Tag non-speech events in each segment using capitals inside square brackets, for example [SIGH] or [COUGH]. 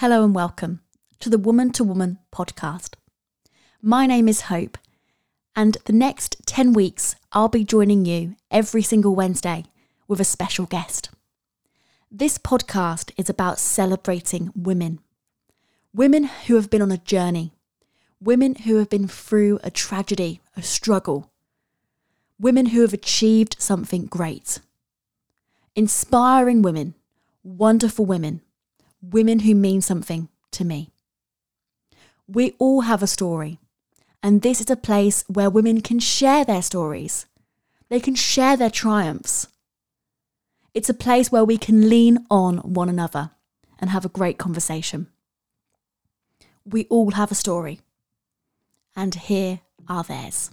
Hello and welcome to the Woman to Woman podcast. My name is Hope, and the next 10 weeks I'll be joining you every single Wednesday with a special guest. This podcast is about celebrating women. Women who have been on a journey, women who have been through a tragedy, a struggle, women who have achieved something great. Inspiring women, wonderful women women who mean something to me. We all have a story, and this is a place where women can share their stories. They can share their triumphs. It's a place where we can lean on one another and have a great conversation. We all have a story, and here are theirs.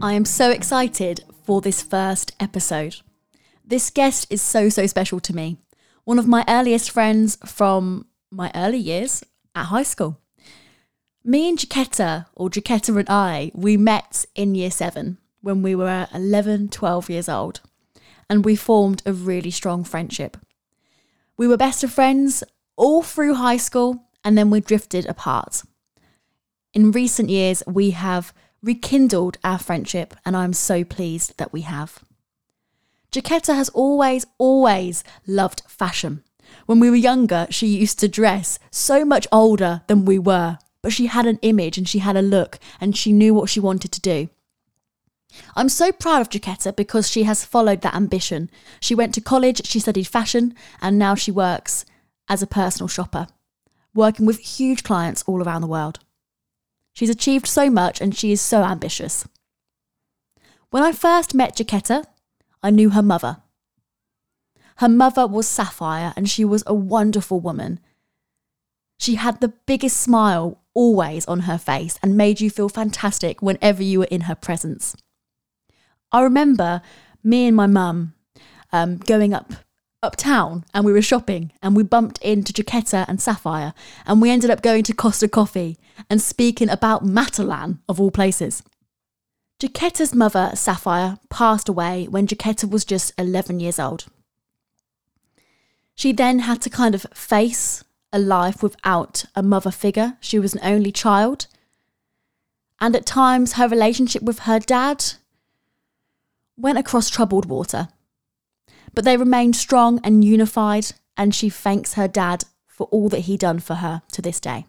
I am so excited for this first episode. This guest is so, so special to me. One of my earliest friends from my early years at high school. Me and Jaquetta, or Jaquetta and I, we met in year seven when we were 11, 12 years old, and we formed a really strong friendship. We were best of friends all through high school, and then we drifted apart. In recent years, we have rekindled our friendship, and I'm so pleased that we have. Jaquetta has always, always loved fashion. When we were younger, she used to dress so much older than we were, but she had an image and she had a look and she knew what she wanted to do. I'm so proud of Jaquetta because she has followed that ambition. She went to college, she studied fashion, and now she works as a personal shopper, working with huge clients all around the world. She's achieved so much and she is so ambitious. When I first met Jaquetta, I knew her mother. Her mother was Sapphire and she was a wonderful woman. She had the biggest smile always on her face and made you feel fantastic whenever you were in her presence. I remember me and my mum um, going up uptown and we were shopping and we bumped into Jaquetta and Sapphire and we ended up going to Costa Coffee and speaking about Matalan of all places. Jaquetta's mother, Sapphire, passed away when Jaquetta was just 11 years old. She then had to kind of face a life without a mother figure. She was an only child. And at times, her relationship with her dad went across troubled water. But they remained strong and unified, and she thanks her dad for all that he done for her to this day.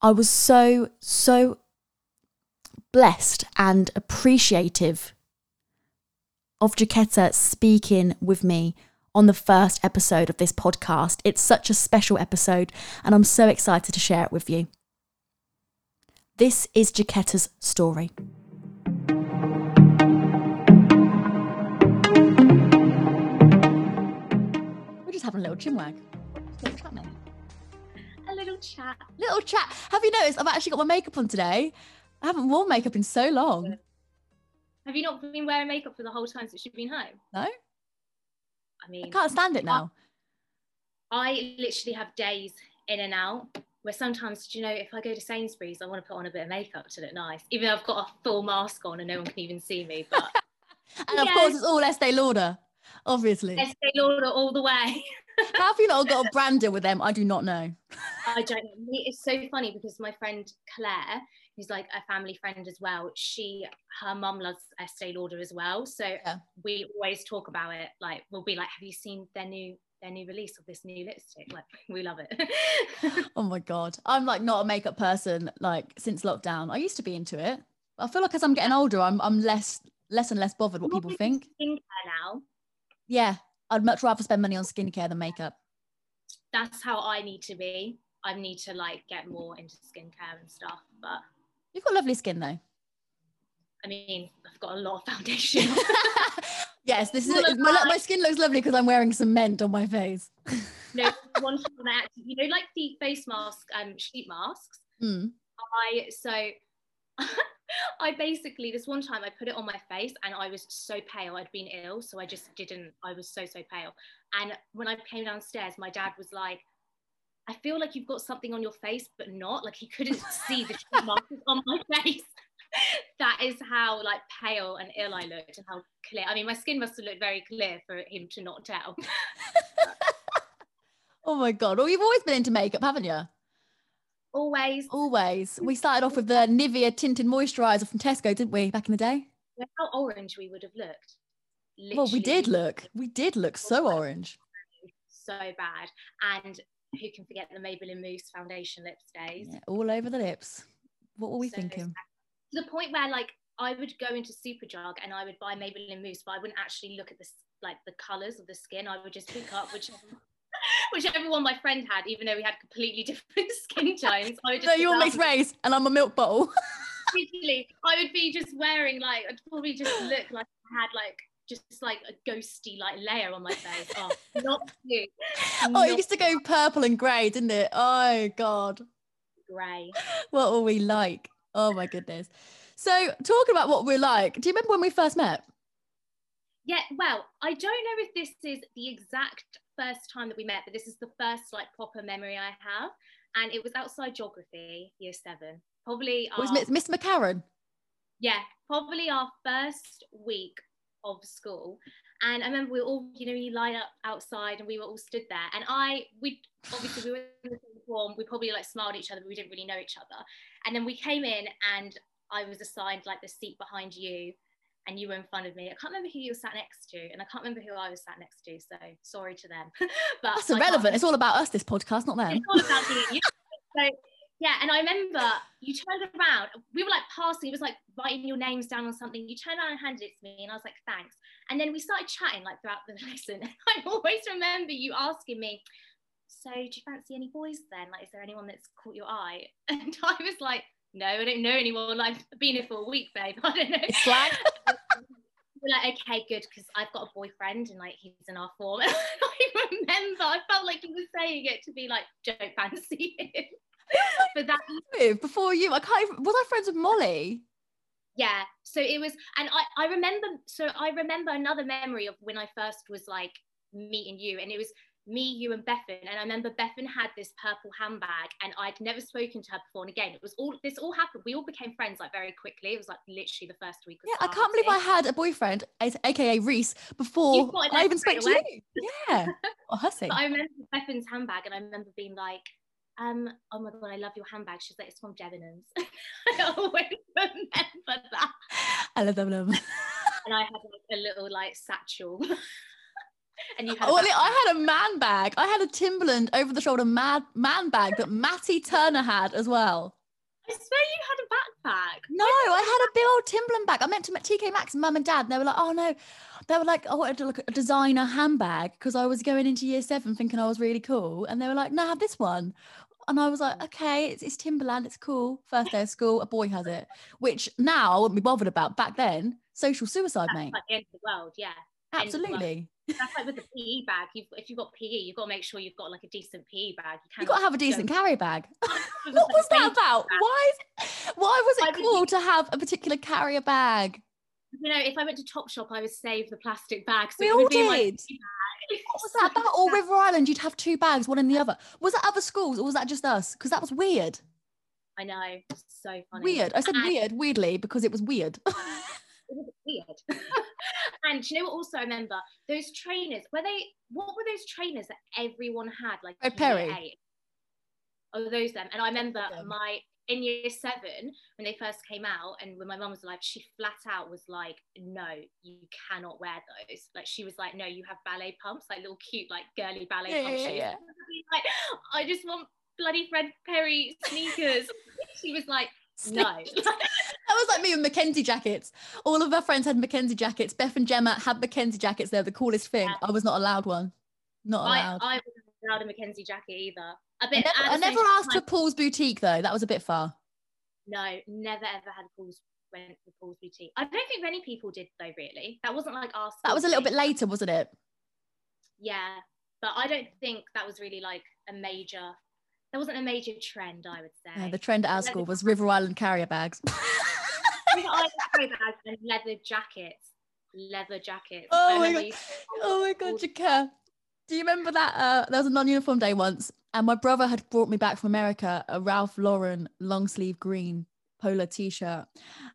I was so, so blessed and appreciative of Jaquetta speaking with me on the first episode of this podcast. It's such a special episode, and I'm so excited to share it with you. This is Jaquetta's story. Having a little chin wag. Little chat, A little chat. Little chat. Have you noticed I've actually got my makeup on today? I haven't worn makeup in so long. Have you not been wearing makeup for the whole time since you've been home? No. I mean, I can't stand it now. I, I literally have days in and out where sometimes, do you know, if I go to Sainsbury's, I want to put on a bit of makeup to look nice, even though I've got a full mask on and no one can even see me. But [LAUGHS] and of course, it's all Estee Lauder obviously. Estee Lauder all the way. How have you not got a brander with them? I do not know. I don't know. It's so funny because my friend Claire, who's like a family friend as well, she her mum loves Estee Lauder as well. So yeah. we always talk about it. Like we'll be like, have you seen their new their new release of this new lipstick? Like we love it. [LAUGHS] oh my god. I'm like not a makeup person like since lockdown. I used to be into it. I feel like as I'm getting older, I'm I'm less less and less bothered what people think. Skincare now yeah, I'd much rather spend money on skincare than makeup. That's how I need to be. I need to like get more into skincare and stuff. But you've got lovely skin though. I mean, I've got a lot of foundation. [LAUGHS] yes, this is my, my skin looks lovely because I'm wearing cement on my face. [LAUGHS] no, one I actually, you know, like the face mask, um, sheet masks. Mm. I so [LAUGHS] [LAUGHS] I basically this one time I put it on my face and I was so pale. I'd been ill, so I just didn't. I was so so pale. And when I came downstairs, my dad was like, "I feel like you've got something on your face, but not." Like he couldn't see the [LAUGHS] marks on my face. [LAUGHS] that is how like pale and ill I looked and how clear. I mean, my skin must have looked very clear for him to not tell. oh my god! Well, you've always been into makeup, haven't you? Always. Always. We started off with the Nivea tinted moisturizer from Tesco, didn't we, back in the day? How orange we would have looked. Literally. Well, we did look. We did look so orange. So bad. And who can forget the Maybelline Mousse foundation lips days? Yeah, all over the lips. What were we so thinking? To the point where like I would go into Superdrug and I would buy Maybelline Mousse, but I wouldn't actually look at the like the colours of the skin. I would just pick up whichever whichever one my friend had, even though we had completely [LAUGHS] different skin [LAUGHS] tones. I would just no, you're mixed race and I'm a milk bottle. [LAUGHS] Literally, I would be just wearing like I'd probably just look like I had like just like a ghosty like layer on my face. Oh, not you. Oh, not it used to go purple and grey, didn't it? Oh God. Grey. What were we like? Oh my goodness. So talking about what we're like, do you remember when we first met? Yeah, well, I don't know if this is the exact first time that we met, but this is the first like proper memory I have. And it was outside geography, year seven. Probably our, was Miss McCarran? Yeah, probably our first week of school. And I remember we were all, you know, you line up outside and we were all stood there. And I, we obviously we were in the same form, we probably like smiled at each other, but we didn't really know each other. And then we came in and I was assigned like the seat behind you and you were in front of me. I can't remember who you were sat next to, and I can't remember who I was sat next to. So sorry to them. [LAUGHS] but that's irrelevant. It's all about us. This podcast, not them. It's all about you. [LAUGHS] so yeah, and I remember you turned around. We were like passing. It was like writing your names down on something. You turned around and handed it to me, and I was like, "Thanks." And then we started chatting like throughout the [LAUGHS] lesson. I always remember you asking me, "So, do you fancy any boys then? Like, is there anyone that's caught your eye?" And I was like, "No, I don't know anyone. Like, I've been here for a week, babe. [LAUGHS] I don't know." It's [LAUGHS] we're like, okay, good, because I've got a boyfriend and like he's in our form. [LAUGHS] I remember, I felt like he was saying it to be like, don't fancy him but that before you, I can't even, was I friends with Molly? Yeah. So it was, and I, I remember, so I remember another memory of when I first was like meeting you, and it was me, you, and Bethan. And I remember Bethan had this purple handbag, and I'd never spoken to her before. And again, it was all this all happened. We all became friends like very quickly. It was like literally the first week. yeah. I can't believe I had a boyfriend, aka Reese, before I even spoke to you. Yeah, [LAUGHS] or Hussey. I remember Bethan's handbag, and I remember being like, um, oh my god, I love your handbag. She's like, it's from Debenhams. [LAUGHS] I always remember that. I love Debenhams. and I had like a little like satchel. [LAUGHS] [LAUGHS] and you had well, I had a man bag. I had a Timberland over the shoulder man, man bag that Matty Turner had as well. I swear you had a backpack. No, I had a big old Timberland bag. I meant to TK Maxx, mum and dad. And they were like, oh no. They were like, I wanted to look at a designer handbag because I was going into year seven thinking I was really cool. And they were like, no, have this one. And I was like, oh. okay, it's, it's Timberland, it's cool. First day of school, a boy has it, which now I wouldn't be bothered about. Back then, social suicide, That's mate. Like the end of the world, yeah. Absolutely. That's like with the PE bag. You've, if you've got PE, you've got to make sure you've got like a decent PE bag. You have got to have a decent carry bag. [LAUGHS] [LAUGHS] what was that about? Bag. Why? Why was it cool to have a particular carrier bag? You know, if I went to Topshop, I would save the plastic bag. So we all did. [LAUGHS] What was that about? Or River Island, you'd have two bags, one in the other. Was that other schools or was that just us? Because that was weird. I know, so funny. Weird. I said and weird, weirdly, because it was weird. It was weird. [LAUGHS] and you know what? Also, I remember those trainers. Were they? What were those trainers that everyone had? Like oh, Perry. Oh, those them. And I remember my in year seven when they first came out and when my mum was alive she flat out was like no you cannot wear those like she was like no you have ballet pumps like little cute like girly ballet yeah, pumps yeah, yeah. like i just want bloody fred perry sneakers [LAUGHS] she was like no [LAUGHS] was like me with mackenzie jackets all of our friends had mackenzie jackets beth and gemma had mackenzie jackets they're the coolest thing i was not allowed one not allowed I, I wasn't allowed a mackenzie jacket either a bit. I never, I never asked for Paul's boutique though. That was a bit far. No, never ever had Paul's went for Paul's boutique. I don't think many people did though. Really, that wasn't like our. That was a little bit later, wasn't it? Yeah, but I don't think that was really like a major. There wasn't a major trend, I would say. Yeah, the trend at our school was River Island carrier bags. [LAUGHS] River Island carrier bags and leather jackets. Leather jackets. Oh my god! Oh my god, Jacquel. Do you remember that? Uh, there was a non-uniform day once, and my brother had brought me back from America a Ralph Lauren long sleeve green polo t-shirt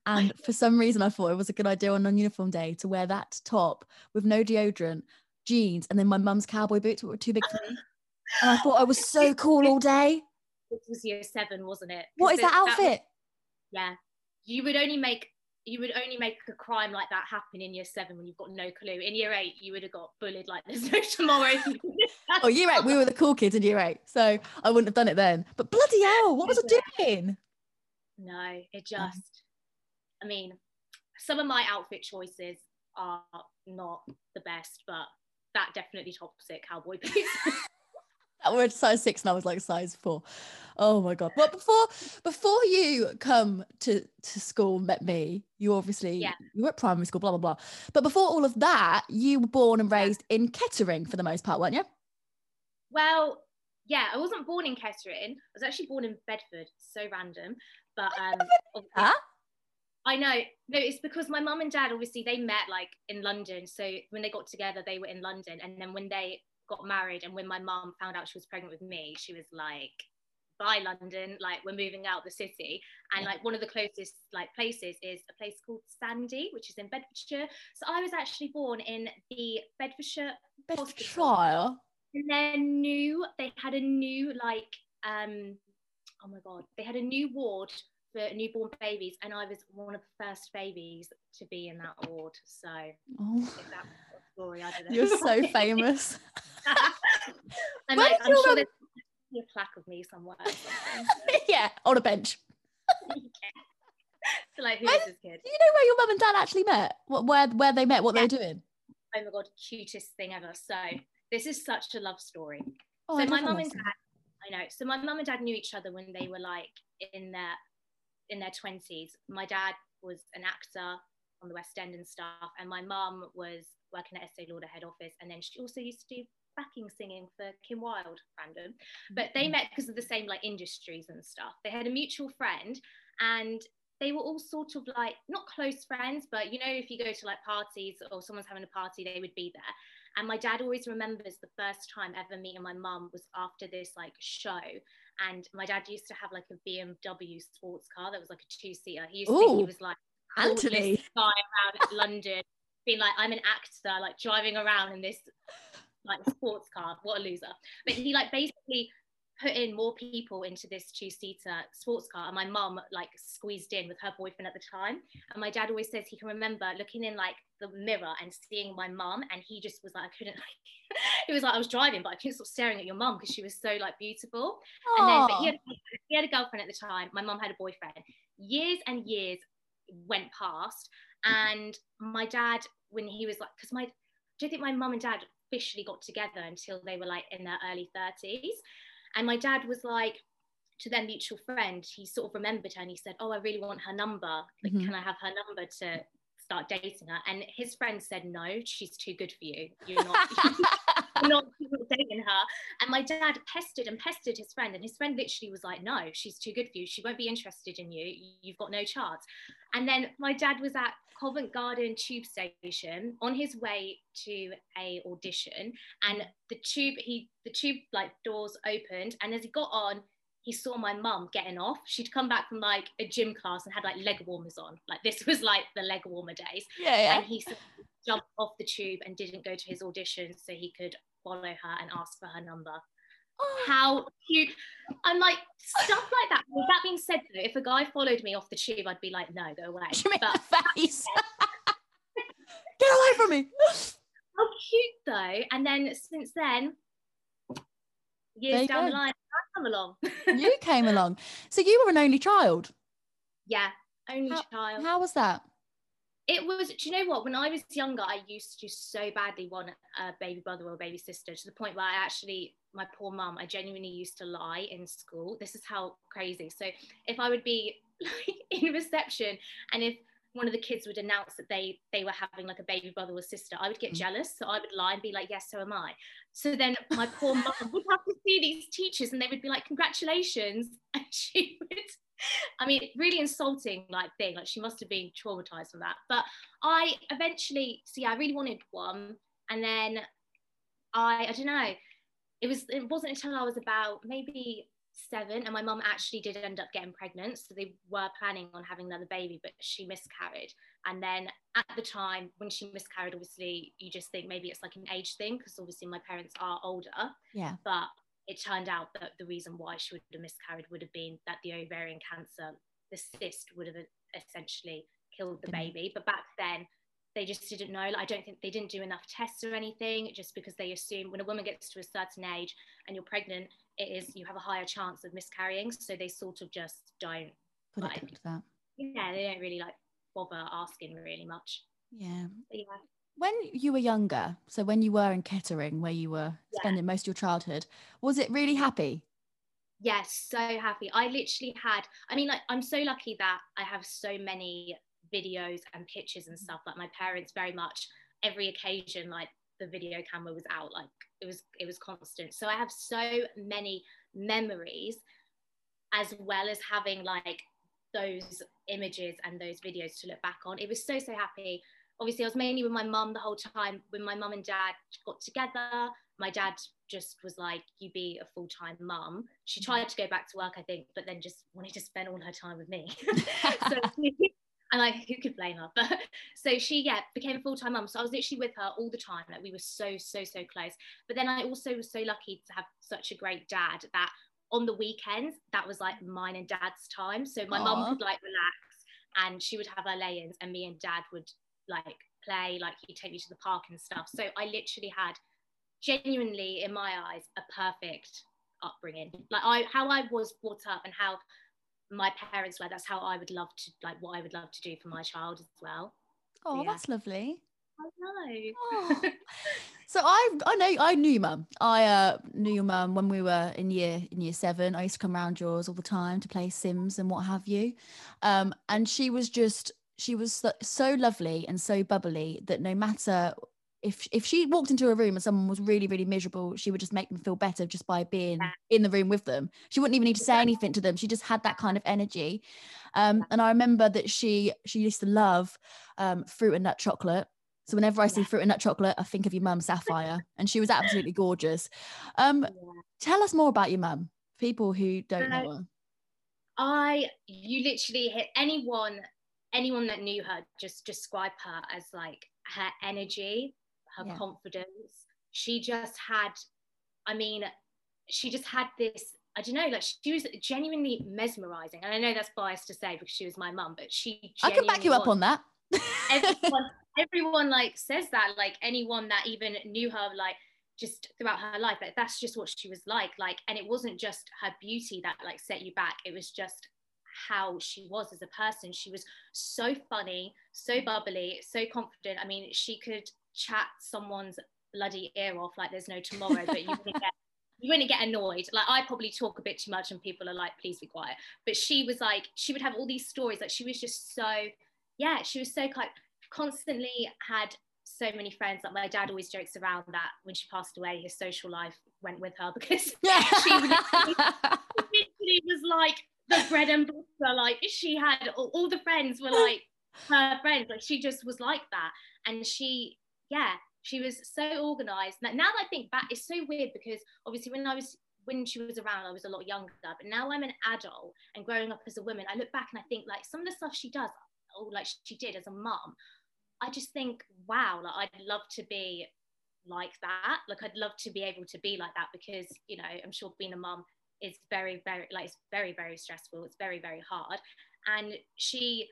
and [LAUGHS] for some reason i thought it was a good idea on non-uniform day to wear that top with no deodorant jeans and then my mum's cowboy boots were too big for me and i thought i was so cool all day this was year seven wasn't it what is that outfit that yeah you would only make you would only make a crime like that happen in year seven when you've got no clue. In year eight, you would have got bullied like there's no [LAUGHS] tomorrow. oh, year eight, we were the cool kids in year eight, so I wouldn't have done it then. But bloody hell, what was I doing? No, it just. I mean, some of my outfit choices are not the best, but that definitely tops it. Cowboy boots. [LAUGHS] I were size six and I was like size four. Oh my god! Well, before before you come to to school, met me. You obviously yeah. you were at primary school, blah blah blah. But before all of that, you were born and raised in Kettering for the most part, weren't you? Well, yeah, I wasn't born in Kettering. I was actually born in Bedford. So random, but um, huh? I know. No, it's because my mum and dad obviously they met like in London. So when they got together, they were in London, and then when they got married and when my mom found out she was pregnant with me she was like by london. Like we're moving out the city. And like one of the closest like places is a place called sandy which is in bedfordshire. So i was actually born in the bedfordshire bedfordshire. and then new. They had a new like um oh my god they had a new ward for newborn babies and i was one of the first babies to be in that ward. So oh. Story i don't know you're so [LAUGHS] famous. [LAUGHS] And like, i'm sure there's a plaque of me somewhere [LAUGHS] yeah on a bench. So like who is this kid? do you know where your mum and dad actually met? What where where they met what yeah. they were doing? Oh my god cutest thing ever. So this is such a love story. Oh, so my mum and dad I know. So my mum and dad knew each other when they were like in their in their 20s. My dad was an actor on the West End and stuff, and my mum was working at Estee Lauder head office, and then she also used to do backing singing for Kim Wilde, random. But they mm-hmm. met because of the same like industries and stuff. They had a mutual friend, and they were all sort of like not close friends, but you know, if you go to like parties or someone's having a party, they would be there. And my dad always remembers the first time ever meeting my mum was after this like show. And my dad used to have like a BMW sports car that was like a two seater. He used to think he was like Anthony guy around London, being like, I'm an actor, like driving around in this like sports car. What a loser. But he like basically put in more people into this two-seater sports car and my mum like squeezed in with her boyfriend at the time and my dad always says he can remember looking in like the mirror and seeing my mum and he just was like I couldn't like [LAUGHS] it was like I was driving but I couldn't stop staring at your mum because she was so like beautiful Aww. and then but he had, he had a girlfriend at the time my mum had a boyfriend years and years went past and my dad when he was like because my do you think my mum and dad officially got together until they were like in their early 30s and my dad was like, to their mutual friend, he sort of remembered her and he said, Oh, I really want her number. Like, mm-hmm. can I have her number to start dating her? And his friend said, No, she's too good for you. You're not, [LAUGHS] [LAUGHS] not dating her. And my dad pestered and pestered his friend. And his friend literally was like, No, she's too good for you. She won't be interested in you. You've got no chance. And then my dad was at Covent Garden tube station on his way to a audition and the tube he the tube like doors opened and as he got on he saw my mum getting off she'd come back from like a gym class and had like leg warmers on like this [LAUGHS] was like the leg warmer days yeah, yeah. and he jumped off the tube and didn't go to his audition so he could follow her and ask for her number Oh. how cute. I'm like, stuff like that. With that being said, though, if a guy followed me off the tube, I'd be like, no, go away. But, face. [LAUGHS] Get away from me. How cute, though. And then since then, years down go. the line, I come along. [LAUGHS] you came along. So you were an only child? Yeah, only how, child. How was that? It was do you know what? When i was younger i used to so badly want a baby brother or a baby sister to the point where i actually my poor mum i genuinely used to lie in school. This is how crazy. So if i would be [LAUGHS] like in reception and if one of the kids would announce that they they were having like a baby brother or sister i would get mm. jealous. So i would lie and be like yes so am i. So then my poor mum would have to see these teachers and they would be like congratulations. [LAUGHS] And she would I mean, really insulting like thing. Like she must have been traumatized from that. But I eventually, see, I really wanted one, and then I, I don't know. It was. It wasn't until I was about maybe seven and my mum actually did end up getting pregnant so they were planning on having another baby but she miscarried and then at the time when she miscarried obviously you just think maybe it's like an age thing because obviously my parents are older yeah but it turned out that the reason why she would have miscarried would have been that the ovarian cancer the cyst would have essentially killed the mm-hmm. baby but back then they just didn't know. Like, I don't think they didn't do enough tests or anything, just because they assume when a woman gets to a certain age and you're pregnant, it is you have a higher chance of miscarrying. So they sort of just don't put like, it to that. Yeah, they don't really like bother asking really much. Yeah. But yeah. When you were younger, so when you were in Kettering, where you were yeah. spending most of your childhood, was it really happy? Yes, so happy. I literally had, I mean, like, I'm so lucky that I have so many videos and pictures and mm. stuff. Like, my parents very much, every occasion, like, the video camera was out like it was it was constant so i have so many memories as well as having like those images and those videos to look back on it was so so happy obviously i was mainly with my mum the whole time. When my mum and dad got together my dad just was like you be a full-time mum. She mm-hmm. tried to go back to work i think but then just wanted to spend all her time with me. [LAUGHS] [LAUGHS] So [LAUGHS] and like who could blame her? But so she yeah became a full-time mum. So i was literally with her all the time. Like we were so so so close. But then i also was so lucky to have such a great dad that on the weekends that was like mine and dad's time. So my mum could like relax and she would have her lay-ins and me and dad would like play like he'd take me to the park and stuff so i literally had genuinely in my eyes a perfect upbringing like i how i was brought up and how my parents were that's how I would love to like what I would love to do for my child as well. Oh, yeah. that's lovely. I know. Oh. so I I know I knew your mum. I uh, knew your mum when we were in year in year seven. I used to come around yours all the time to play Sims and what have you. Um, and she was just she was so, so lovely and so bubbly that no matter if if she walked into a room and someone was really really miserable she would just make them feel better just by being in the room with them. She wouldn't even need to say anything to them. She just had that kind of energy. Um, and i remember that she she used to love um, fruit and nut chocolate. So whenever i see fruit and nut chocolate i think of your mum sapphire [LAUGHS] and she was absolutely gorgeous. Um, tell us more about your mum people who don't know her. I you literally hit anyone anyone that knew her just describe her as like her energy her yeah. confidence. She just had, I mean, she just had this I don't know, like she was genuinely mesmerizing. And I know that's biased to say because she was my mum, but she I can back you up on that. [LAUGHS] everyone, everyone like says that, like anyone that even knew her, like just throughout her life, like that's just what she was like. Like, and it wasn't just her beauty that like set you back, it was just how she was as a person. She was so funny, so bubbly, so confident. I mean, she could chat someone's bloody ear off like there's no tomorrow, but you wouldn't get you wouldn't get annoyed. Like I probably talk a bit too much and people are like, please be quiet. But she was like, she would have all these stories. Like she was just so, yeah, she was so kind constantly had so many friends. Like my dad always jokes around that when she passed away, his social life went with her [LAUGHS] because [LAUGHS] she literally was like the bread and butter. Like she had all, all the friends were [LAUGHS] like her friends. Like she just was like that. And she yeah, she was so organized. Now that I think back, it's so weird because obviously when I was when she was around, I was a lot younger. But now I'm an adult and growing up as a woman, I look back and I think like some of the stuff she does, or like she did as a mum, I just think, wow, like I'd love to be like that. Like I'd love to be able to be like that because you know I'm sure being a mum is very very like it's very very stressful. It's very very hard, and she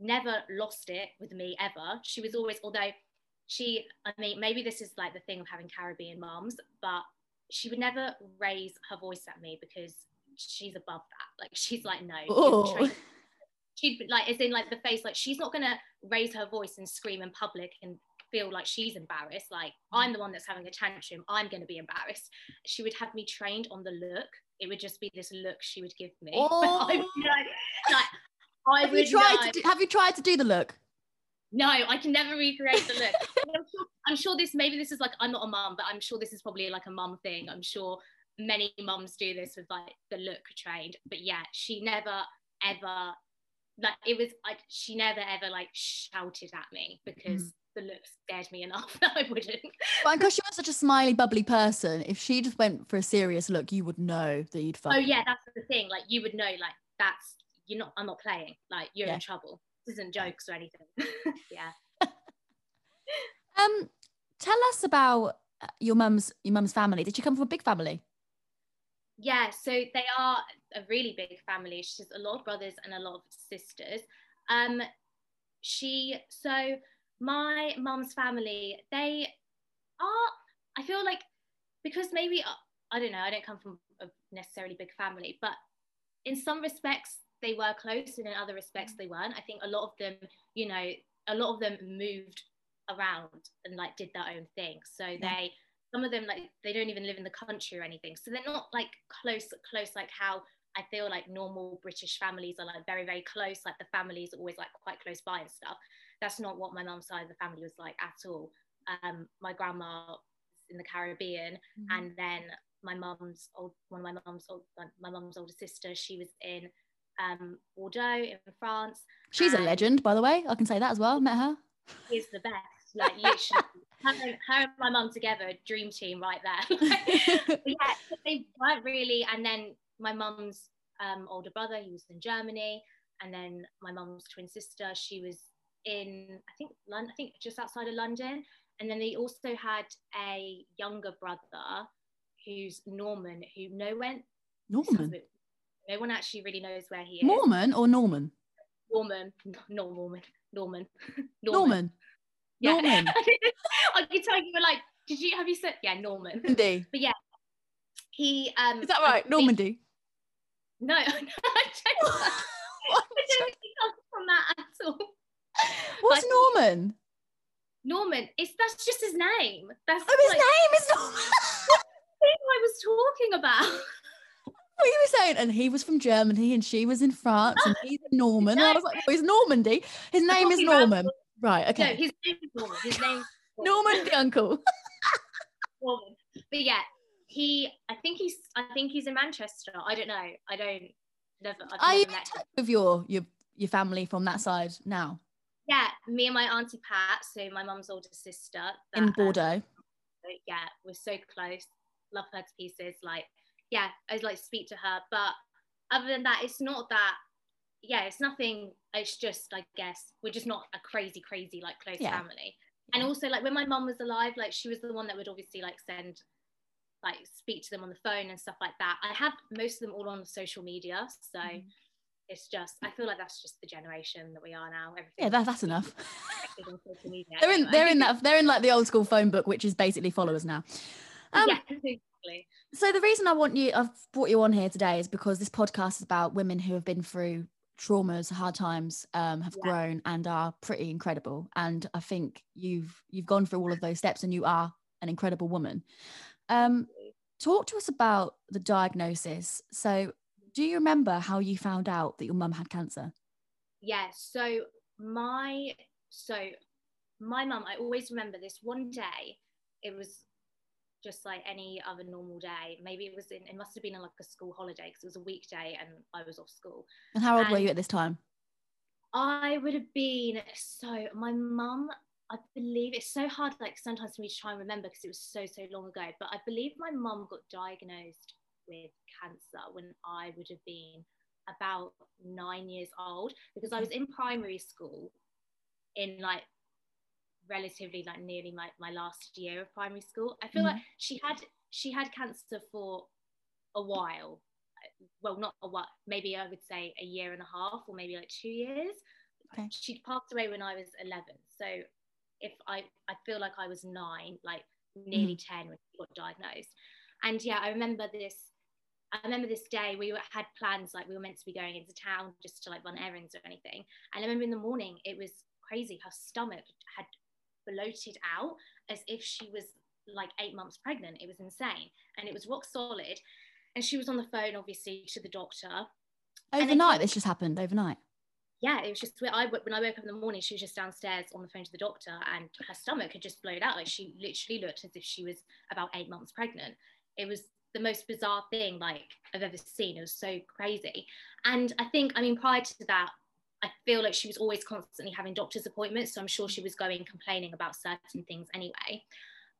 never lost it with me ever. She was always, although she, I mean, maybe this is like the thing of having Caribbean moms, but she would never raise her voice at me because she's above that. Like she's like, no. Oh. She'd like, as in like the face, like she's not gonna raise her voice and scream in public and feel like she's embarrassed. Like I'm the one that's having a tantrum. I'm gonna be embarrassed. She would have me trained on the look. It would just be this look she would give me. [LAUGHS] Oh. like, like, I have you tried know. to do, have you tried to do the look? No, I can never recreate the look. [LAUGHS] I'm, sure, I'm sure this maybe this is like I'm not a mum, but I'm sure this is probably like a mum thing. I'm sure many mums do this with like the look trained. But yeah, she never ever like it was like she never ever like shouted at me because mm. The look scared me enough [LAUGHS] that I wouldn't. But because she was such a smiley, bubbly person, if she just went for a serious look, you would know that you'd fuck. Oh yeah, that's the thing. Like you would know, like that's you're not. I'm not playing. Like you're Yeah. in trouble. This isn't jokes or anything. [LAUGHS] yeah. [LAUGHS] Um, tell us about uh, your mum's your mum's family. Did she come from a big family? Yeah, so they are a really big family. She's a lot of brothers and a lot of sisters. Um, she so my mum's family, they are. I feel like because maybe uh, I don't know. I don't come from a necessarily big family, but in some respects they were close, and in other respects they weren't. I think a lot of them, you know, a lot of them moved around and like did their own thing. So they some of them like they don't even live in the country or anything so they're not like close close like how i feel like normal british families are like very very close like the families are always like quite close by and stuff that's not what my mum's side of the family was like at all um my grandma was in the caribbean and then my mum's old one of my mum's old my mum's older sister she was in um bordeaux in france She's a legend, by the way. I can say that as well. Met her. is the best like literally [LAUGHS] her, and- her and my mum together dream team right there [LAUGHS] yeah, they weren't really. And then my mum's um, older brother, he was in Germany, and then my mum's twin sister, she was in I think London, I think just outside of London. And then they also had a younger brother who's Norman, who no one Norman. no one actually really knows where he is. Mormon or Norman? Norman, [LAUGHS] not Norman, [LAUGHS] Norman, Norman. Yeah. Norman. [LAUGHS] I could tell you were like, did you have you said yeah, Norman? Normandy. But yeah, he um Is that right? Normandy. No, no, I don't, I don't think it comes from that at all. What's But- Norman? Norman, it's that's just his name. That's Oh, his like name is Norman. [LAUGHS] I was talking about. [LAUGHS] what you were saying, and he was from Germany, and she was in France, and he's a Norman. And I was like, oh, he's Normandy. His name is Norman. Right. No, Okay. his name is Norman. His name is [LAUGHS] Norman the uncle. Norman. But yeah, he. I think he's. I think he's in Manchester. I don't know. I don't. Never. I've Are never you in touch with your your your family from that side now Yeah, me and my auntie Pat, so my mum's older sister. that, in um, Bordeaux? yeah, we're so close. Love her to pieces. Like, yeah, I'd like to speak to her. But other than that, it's not that. Yeah, it's nothing. It's just, I guess, we're just not a crazy, crazy like close Yeah. family. And also, like when my mum was alive, like she was the one that would obviously like send, like speak to them on the phone and stuff like that. I have most of them all on social media, so Mhm. It's just. I feel like that's just the generation that we are now. Everything Yeah, that, that's enough. [LAUGHS] on social media. they're in they're in that they're in like the old school phone book, which is basically followers now. Um, yeah, [LAUGHS] exactly. So the reason I want you, I've brought you on here today, is because this podcast is about women who have been through traumas, hard times, um, have Yeah. grown, and are pretty incredible. And I think you've you've gone through all of those steps, and you are an incredible woman. Um, talk to us about the diagnosis. So, do you remember how you found out that your mum had cancer? yeah so my so my mum i always remember this one day it was just like any other normal day maybe it was in it must have been in like a school holiday because it was a weekday and i was off school And how old were you at this time? i would have been so my mum i believe it's so hard like sometimes for me to try and remember because it was so so long ago but i believe my mum got diagnosed with cancer when i would have been about nine years old because I was in primary school in like relatively like nearly my, my last year of primary school. I feel Mhm. like she had she had cancer for a while. Well, not a while, maybe I would say a year and a half or maybe like two years. Okay. She passed away when I was 11. So if I, I feel like I was nine, like nearly 10 when she got diagnosed. And yeah, I remember this I remember this day we were, had plans like we were meant to be going into town just to like run errands or anything. And I remember in the morning it was crazy. Her stomach had bloated out as if she was like eight months pregnant. It was insane, and it was rock solid. And she was on the phone, obviously, to the doctor. Overnight, this just happened overnight. Yeah, it was just when I when I woke up in the morning, she was just downstairs on the phone to the doctor, and her stomach had just blown out. Like she literally looked as if she was about eight months pregnant. It was the most bizarre thing like I've ever seen. It was so crazy. And I think, I mean, prior to that, I feel like she was always constantly having doctor's appointments. So I'm sure she was going complaining about certain things anyway.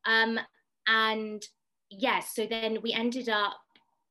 Um, and yes, yeah, so then we ended up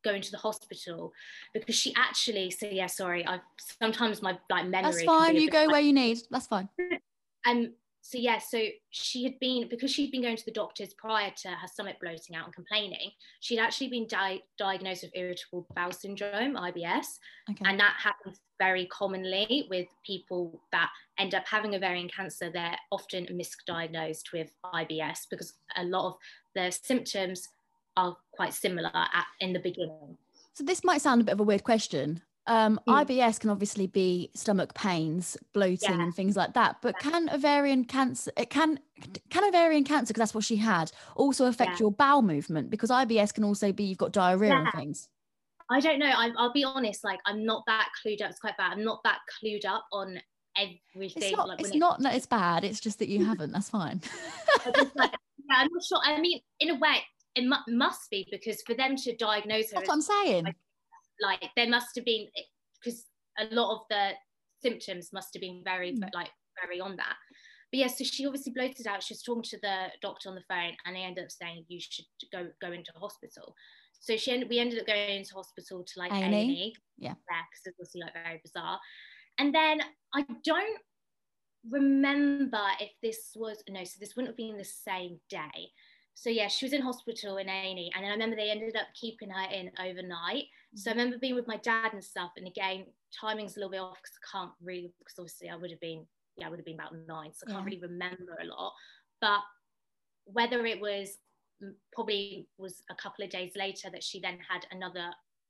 going to the hospital because she actually so yeah sorry i sometimes my like memory that's fine you go where you need that's fine [LAUGHS] um so yeah, so she had been because she'd been going to the doctors prior to her stomach bloating out and complaining. She'd actually been di- diagnosed with irritable bowel syndrome (IBS), okay. and that happens very commonly with people that end up having ovarian cancer. They're often misdiagnosed with IBS because a lot of the symptoms are quite similar at, in the beginning. So this might sound a bit of a weird question, um, mm. IBS can obviously be stomach pains, bloating, yeah. and things like that. But yeah. can ovarian cancer? It can can ovarian cancer because that's what she had also affect yeah. your bowel movement because IBS can also be you've got diarrhea and things. I don't know. I, will be honest. Like I'm not that clued up. It's quite bad. I'm not that clued up on everything. It's not. Like, it's it, not that it's bad. It's just that you haven't. That's fine. [LAUGHS] like, [LAUGHS] yeah, I'm not sure. I mean, in a way, it mu- must be because for them to diagnose her, that's what I'm saying. Like, like there must have been because a lot of the symptoms must have been very mm. like very on that. But yeah so she obviously bloated out. She was talking to the doctor on the phone and they ended up saying you should go go into hospital. So she ended, we ended up going into hospital to like A&E, yeah. Because it was like very bizarre. And then I don't remember if this was no so this wouldn't have been the same day so yeah, she was in hospital in A&E, and then I remember they ended up keeping her in overnight. So I mm-hmm. remember being with my dad and stuff, and again, timing's a little bit off because I can't really, because obviously I would have been, yeah, I would have been about nine, so I can't yeah. really remember a lot. But whether it was probably was a couple of days later that she then had another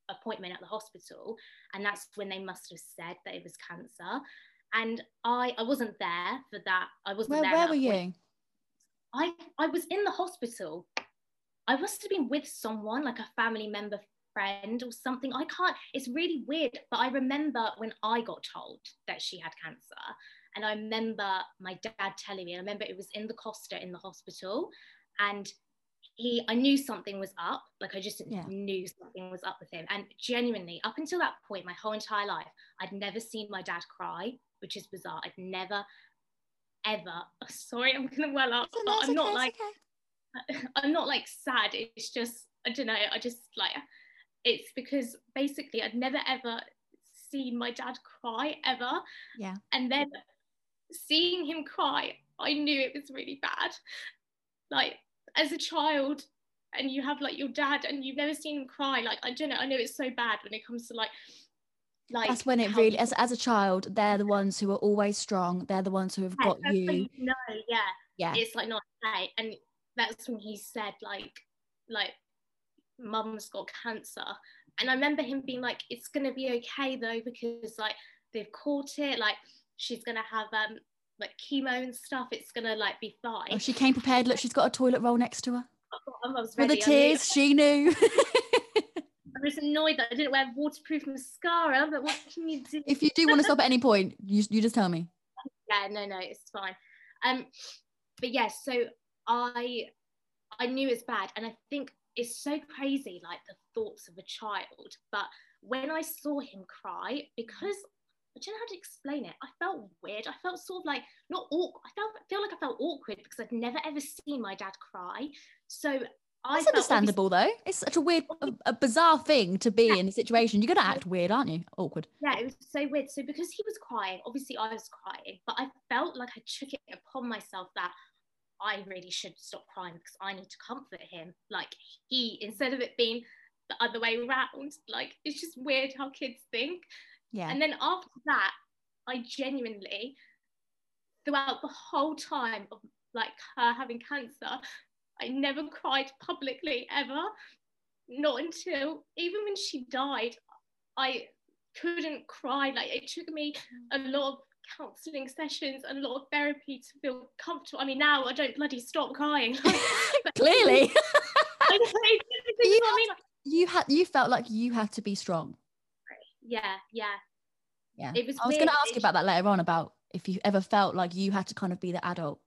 appointment at the hospital, and that's when they must have said that it was cancer. And I, I wasn't there for that. I wasn't where, there. Where were you? I I was in the hospital. I must have been with someone, like a family member, friend, or something. I can't. It's really weird, but I remember when I got told that she had cancer, and I remember my dad telling me. and I remember it was in the Costa in the hospital, and he I knew something was up. Like I just yeah. knew something was up with him. And genuinely, up until that point, my whole entire life, I'd never seen my dad cry, which is bizarre. I'd never ever. [LAUGHS] Sorry, I'm gonna well up, but I'm not like okay. [LAUGHS] I'm not like sad. It's just I don't know. I just like it's because basically I'd never ever seen my dad cry ever. Yeah. And then seeing him cry, I knew it was really bad. Like as a child, and you have like your dad, and you've never seen him cry. Like I don't know. I know it's so bad when it comes to like like that's when it really as, as a child they're the ones who are always strong. They're the ones who have yeah, got you. no yeah yeah. it's like not okay and that's when he said like like mum's got cancer. And i remember him being like it's gonna be okay though because like they've caught it like she's gonna have um like chemo and stuff. It's gonna like be fine. Oh, she came prepared. Look she's got a toilet roll next to her. [LAUGHS] For the tears she knew [LAUGHS] was annoyed that I didn't wear waterproof mascara, but what can you do? If you do want to stop at any point, you, you just tell me. Yeah, no, no, it's fine. Um, but yes, yeah, so I I knew it's bad, and I think it's so crazy, like the thoughts of a child. But when I saw him cry, because I don't know how to explain it. I felt weird. I felt sort of like not awkward. I felt feel like I felt awkward because I'd never ever seen my dad cry. So that's understandable though. It's such a weird, a, a bizarre thing to be yeah. in a situation. You're gonna act weird, aren't you? Awkward. Yeah, it was so weird. So because he was crying, obviously I was crying, but I felt like I took it upon myself that I really should stop crying because I need to comfort him. Like he, instead of it being the other way around, like it's just weird how kids think. Yeah. And then after that, I genuinely, throughout the whole time of like her having cancer, I never cried publicly ever. Not until even when she died, I couldn't cry. Like it took me a lot of counselling sessions and a lot of therapy to feel comfortable. I mean, now I don't bloody stop crying. [LAUGHS] [LAUGHS] Clearly. [LAUGHS] you, you had you felt like you had to be strong. Yeah, yeah. Yeah. It was I was going to ask you about that later on about if you ever felt like you had to kind of be the adult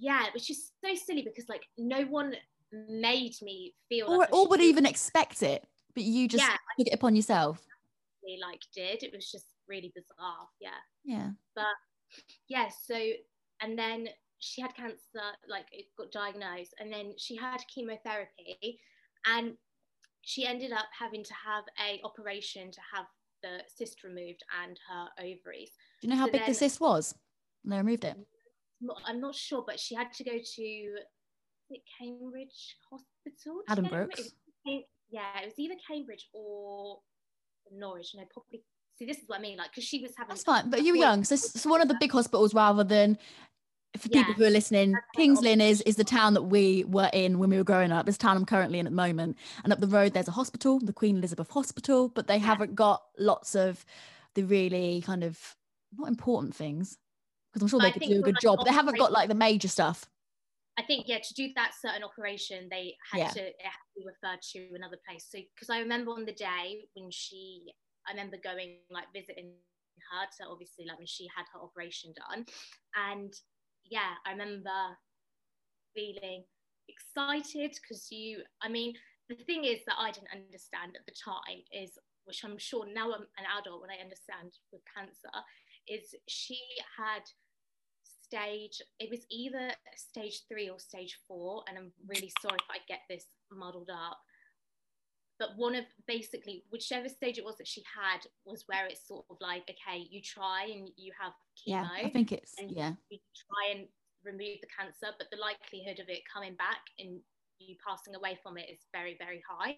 yeah, it was just so silly because like no one made me feel or, like or would even expect it, but you just yeah, took it upon yourself. Like did it was just really bizarre. Yeah. Yeah. But yeah, so and then she had cancer, like it got diagnosed, and then she had chemotherapy, and she ended up having to have a operation to have the cyst removed and her ovaries. Do you know how so big then, the cyst was? And they removed it. I'm not sure, but she had to go to Cambridge Hospital. Addenbrooke's. It yeah, it was either Cambridge or Norwich. No, probably. See, this is what I mean, like, because she was having. That's fine, but you were young, so it's one of the big hospitals rather than. For yeah, people who are listening, Kings Lynn is is the town that we were in when we were growing up. It's the town I'm currently in at the moment. And up the road, there's a hospital, the Queen Elizabeth Hospital, but they yeah. haven't got lots of the really kind of not important things because I'm sure they could do a good job, they haven't got like the major stuff. I think yeah, to do that certain operation, they had yeah. to it had to be referred to another place. So because I remember on the day when she, I remember going like visiting her to obviously like when she had her operation done, and yeah, I remember feeling excited because you, I mean, the thing is that I didn't understand at the time is, which I'm sure now I'm an adult when I understand with cancer, is she had stage it was either stage three or stage four and i'm really sorry if i get this muddled up. But one of basically whichever stage it was that she had was where it's sort of like okay you try and you have chemo. Yeah i think it's yeah. you try and remove the cancer but the likelihood of it coming back and you passing away from it is very very high.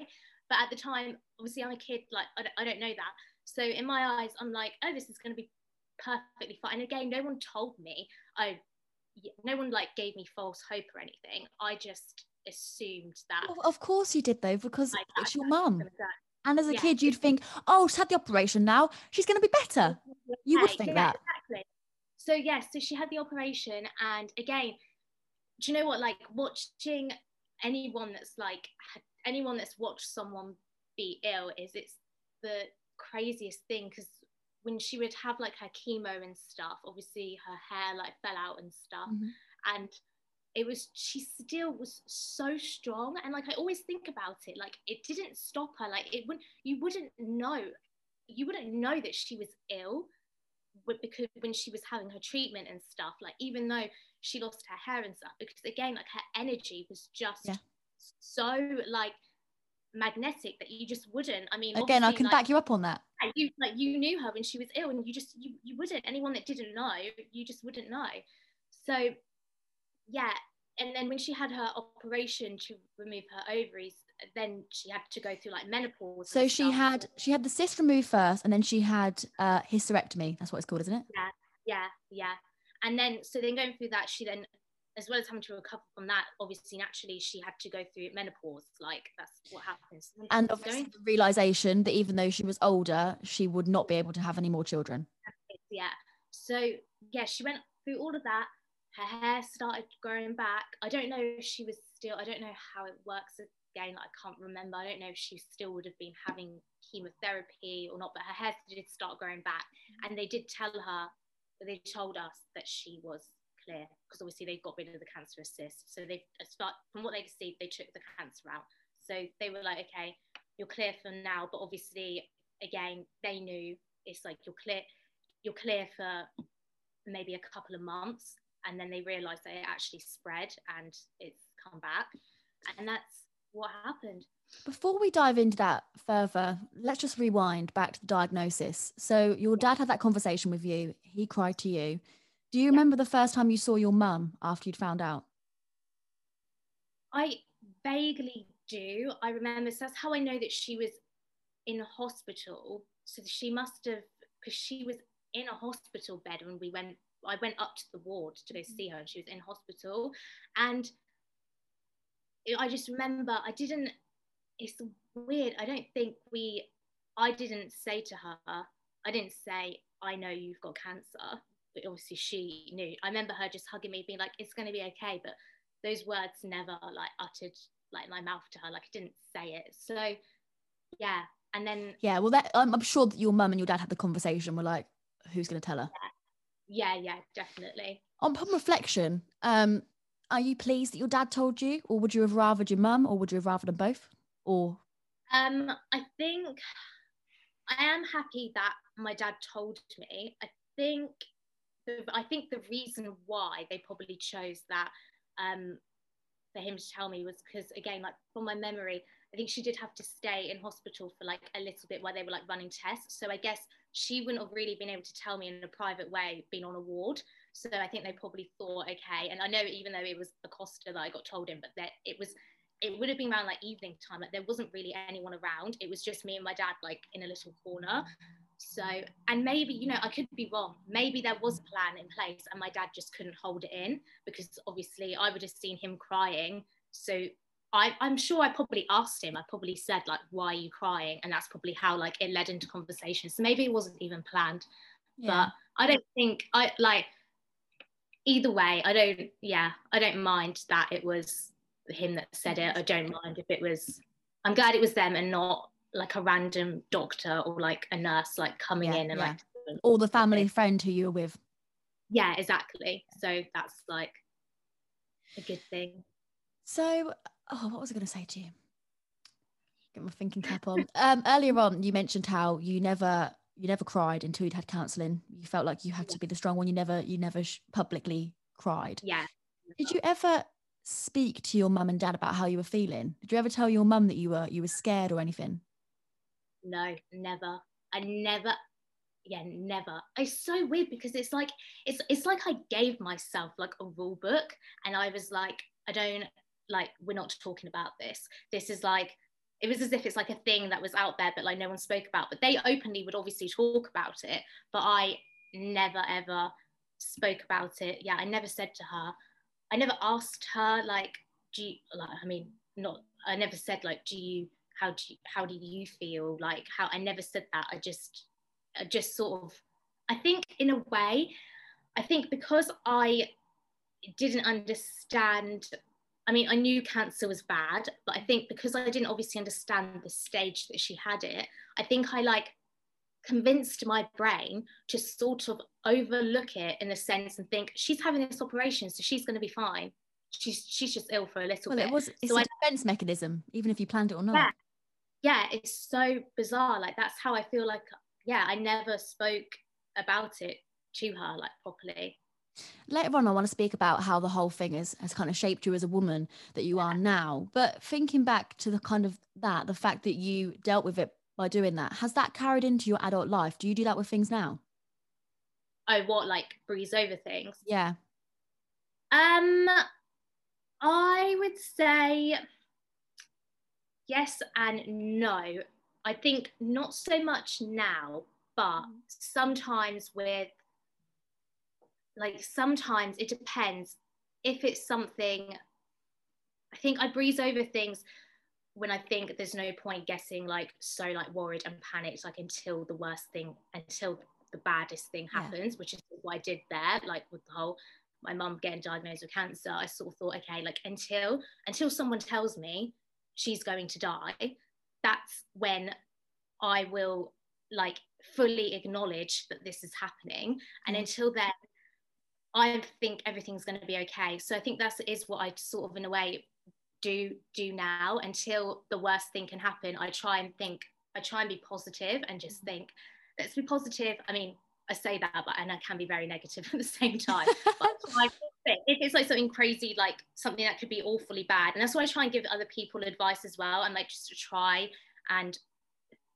But at the time obviously i'm a kid like i don't, I don't know that. So in my eyes i'm like oh this is going to be perfectly fine. And again, no one told me. I, no one like gave me false hope or anything. I just assumed that. Well, of course you did though, because like, it's your mum. And as a yeah. kid, you'd think, oh, she's had the operation now. She's going to be better. You would think yeah, that. Exactly. So, yes, yeah, so she had the operation. And again, do you know what? Like watching anyone that's like, anyone that's watched someone be ill is it's the craziest thing because when she would have like her chemo and stuff, obviously her hair like fell out and stuff. Mm-hmm. And it was she still was so strong and like i always think about it like it didn't stop her like it wouldn't you wouldn't know you wouldn't know that she was ill because when she was having her treatment and stuff like even though she lost her hair and stuff because again like her energy was just yeah. so like magnetic that you just wouldn't. I mean, again, I can like, back you up on that. Yeah, You like you knew her when she was ill, and you just you you wouldn't. Anyone that didn't know, you just wouldn't know. So, yeah. And then when she had her operation to remove her ovaries, then she had to go through like menopause. So she stuff. had she had the cyst removed first, and then she had uh, hysterectomy. That's what it's called, isn't it? Yeah, yeah, yeah. And then so then going through that, she then as well as having to recover from that, obviously naturally she had to go through menopause. Like that's what happens. And obviously the realization that even though she was older, she would not be able to have any more children. Yeah. So yeah, she went through all of that. Her hair started growing back. I don't know if she was still. I don't know how it works again. I can't remember. I don't know if she still would have been having chemotherapy or not. But her hair did start growing back, mm-hmm. and they did tell her. They told us that she was clear because obviously they got rid of the cancerous cyst. So they start from what they could see, they took the cancer out. So they were like, okay, you're clear for now, but obviously, again, they knew it's like you're clear, you're clear for maybe a couple of months, and then they realised that it actually spread and it's come back, and that's what happened. Before we dive into that further, let's just rewind back to the diagnosis. So your dad had that conversation with you. He cried to you. Do you remember the first time you saw your mum after you'd found out? I vaguely do. I remember, so that's how I know that she was in hospital. So she must have, because she was in a hospital bed when we went, I went up to the ward to go mm-hmm. see her and she was in hospital. And I just remember, I didn't, it's weird. I don't think we, I didn't say to her, I didn't say, I know you've got cancer but obviously she knew. I remember her just hugging me, being like, "It's going to be okay," but those words never like uttered like my mouth to her. Like I didn't say it. So yeah, and then yeah, well, that I'm sure that your mum and your dad had the conversation. We're like, who's going to tell her? Yeah. yeah, yeah, definitely. On reflection, um, are you pleased that your dad told you, or would you have rathered your mum, or would you have rathered them both, or? Um, I think I am happy that my dad told me, I think the, I think the reason why they probably chose that um, for him to tell me was because again, like from my memory, I think she did have to stay in hospital for like a little bit while they were like running tests. So I guess she wouldn't have really been able to tell me in a private way being on a ward. So I think they probably thought, okay. And I know even though it was a Costa that I got told in, but that it was it would have been around like evening time. Like there wasn't really anyone around. It was just me and my dad like in a little corner. So, and maybe, you know, I could be wrong. Maybe there was a plan in place and my dad just couldn't hold it in because obviously I would have seen him crying. So I, I'm sure I probably asked him, I probably said, like, why are you crying? And that's probably how like it led into conversations. So maybe it wasn't even planned. Yeah. But I don't think I like either way, I don't, yeah, I don't mind that it was him that said it. I don't mind if it was, I'm glad it was them and not like a random doctor or like a nurse like coming yeah, in and yeah. like or the family friend who you were with. Yeah exactly. So that's like a good thing. So oh what was i going to say to you? Get my thinking cap on. Um earlier on you mentioned how you never you never cried until you'd had counseling you felt like you had to be the strong one. You never you never sh- publicly cried. Yeah. Did you ever speak to your mum and dad about how you were feeling? Did you ever tell your mum that you were you were scared or anything no, never. I never, yeah, never. It's so weird because it's like it's it's like I gave myself like a rule book, and I was like, I don't like we're not talking about this. This is like it was as if it's like a thing that was out there, but like no one spoke about. But they openly would obviously talk about it, but I never ever spoke about it. Yeah, I never said to her. I never asked her like, do you like? I mean, not. I never said like, do you how do you, how do you feel? Like how I never said that. I just I just sort of I think in a way I think because I didn't understand I mean I knew cancer was bad but I think because I didn't obviously understand the stage that she had it I think I like convinced my brain to sort of overlook it in a sense and think she's having this operation so she's going to be fine she's she's just ill for a little well, bit. It was it's so a I, defense mechanism, even if you planned it or not. Yeah, yeah, it's so bizarre. Like that's how I feel like yeah, I never spoke about it to her like properly. Later on, I want to speak about how the whole thing has, has kind of shaped you as a woman that you are now. But thinking back to the kind of that, the fact that you dealt with it by doing that, has that carried into your adult life? Do you do that with things now? Oh, what like breeze over things? Yeah. Um, I would say yes and no. I think not so much now, but mm. sometimes with like sometimes it depends if it's something I think I breeze over things when I think there's no point guessing like so like worried and panicked like until the worst thing until the baddest thing happens, yeah. which is what I did there, like with the whole my mum getting diagnosed with cancer. I sort of thought, okay, like until until someone tells me she's going to die, that's when I will like fully acknowledge that this is happening. And mm. until then, I think everything's going to be okay. So I think that's is what I sort of in a way do do now until the worst thing can happen. I try and think, I try and be positive and just mm. think, let's be positive. I mean, I say that, but and I can be very negative [LAUGHS] at the same time. but [LAUGHS] if it's like something crazy, like something that could be awfully bad, and that's why I try and give other people advice as well, and like just to try and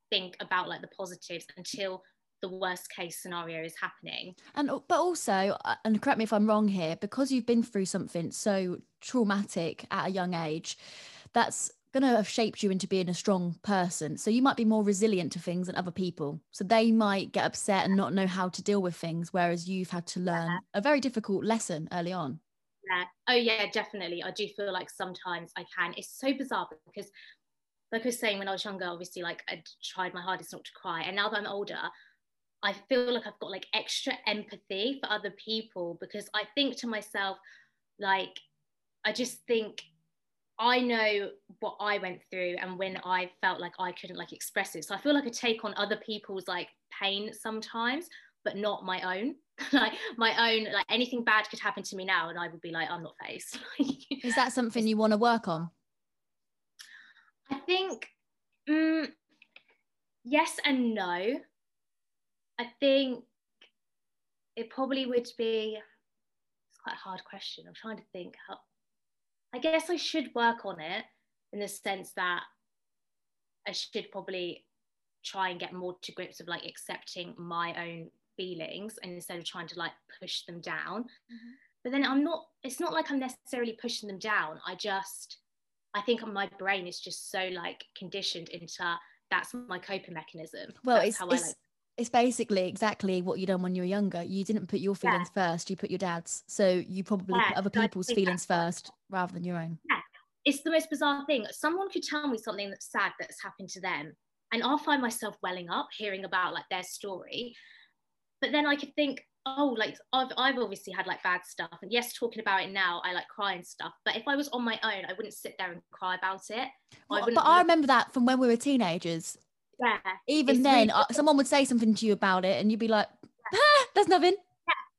think about like the positives until the worst case scenario is happening. And but also, uh, and correct me if I'm wrong here, because you've been through something so traumatic at a young age, that's going to have shaped you into being a strong person. So you might be more resilient to things than other people. So they might get upset and not know how to deal with things, whereas you've had to learn yeah. a very difficult lesson early on. Yeah. Oh, yeah, definitely. I do feel like sometimes I can. It's so bizarre because, like I was saying, when I was younger, obviously, like I tried my hardest not to cry. And now that I'm older, I feel like I've got like extra empathy for other people because I think to myself, like, I just think I know what I went through and when I felt like I couldn't like express it. So I feel like I take on other people's like pain sometimes, but not my own. [LAUGHS] like my own, like anything bad could happen to me now, and I would be like, I'm not faced. [LAUGHS] Is that something you want to work on? I think um, yes and no. I think it probably would be it's quite a hard question. I'm trying to think how I guess I should work on it in the sense that I should probably try and get more to grips of like accepting my own feelings and instead of trying to like push them down. Mm-hmm. But then I'm not, it's not like I'm necessarily pushing them down. I just, I think my brain is just so like conditioned into that's my coping mechanism. Well, that's it's, it's, I, like- it's basically exactly what you done when you were younger. You didn't put your feelings yeah. first, you put your dad's. So you probably yeah, put other people's feelings first rather than your own. Yeah. It's the most bizarre thing. Someone could tell me something that's sad that's happened to them, and I'll find myself welling up hearing about like their story. But then I could think, oh, like I've, I've obviously had like bad stuff. And yes, talking about it now, I like cry and stuff. But if I was on my own, I wouldn't sit there and cry about it. Well, I but I remember that from when we were teenagers. Yeah. Even then, really uh, someone would say something to you about it, and you'd be like, ah, "There's nothing."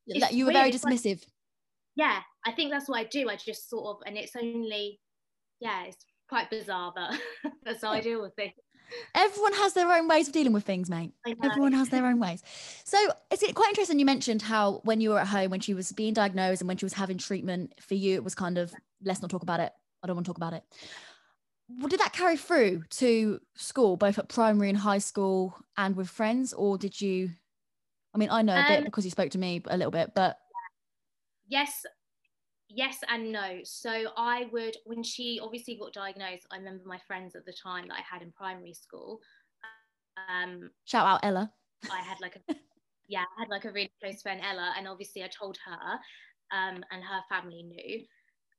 Yeah. you were very dismissive. yeah, I think that's what I do. I just sort of, and it's only, yeah, it's quite bizarre, but [LAUGHS] that's how I deal with things. Everyone has their own ways of dealing with things, mate. Everyone has their own ways. So it's quite interesting. You mentioned how when you were at home, when she was being diagnosed and when she was having treatment, for you, it was kind of, let's not talk about it. I don't want to talk about it. Well, did that carry through to school, both at primary and high school and with friends? Or did you, I mean, I know a um, bit because you spoke to me a little bit, but. Yes, yes and no. So I would, when she obviously got diagnosed, I remember my friends at the time that I had in primary school. Um, Shout out Ella. I had like a, [LAUGHS] yeah, I had like a really close friend Ella, and obviously I told her, um, and her family knew,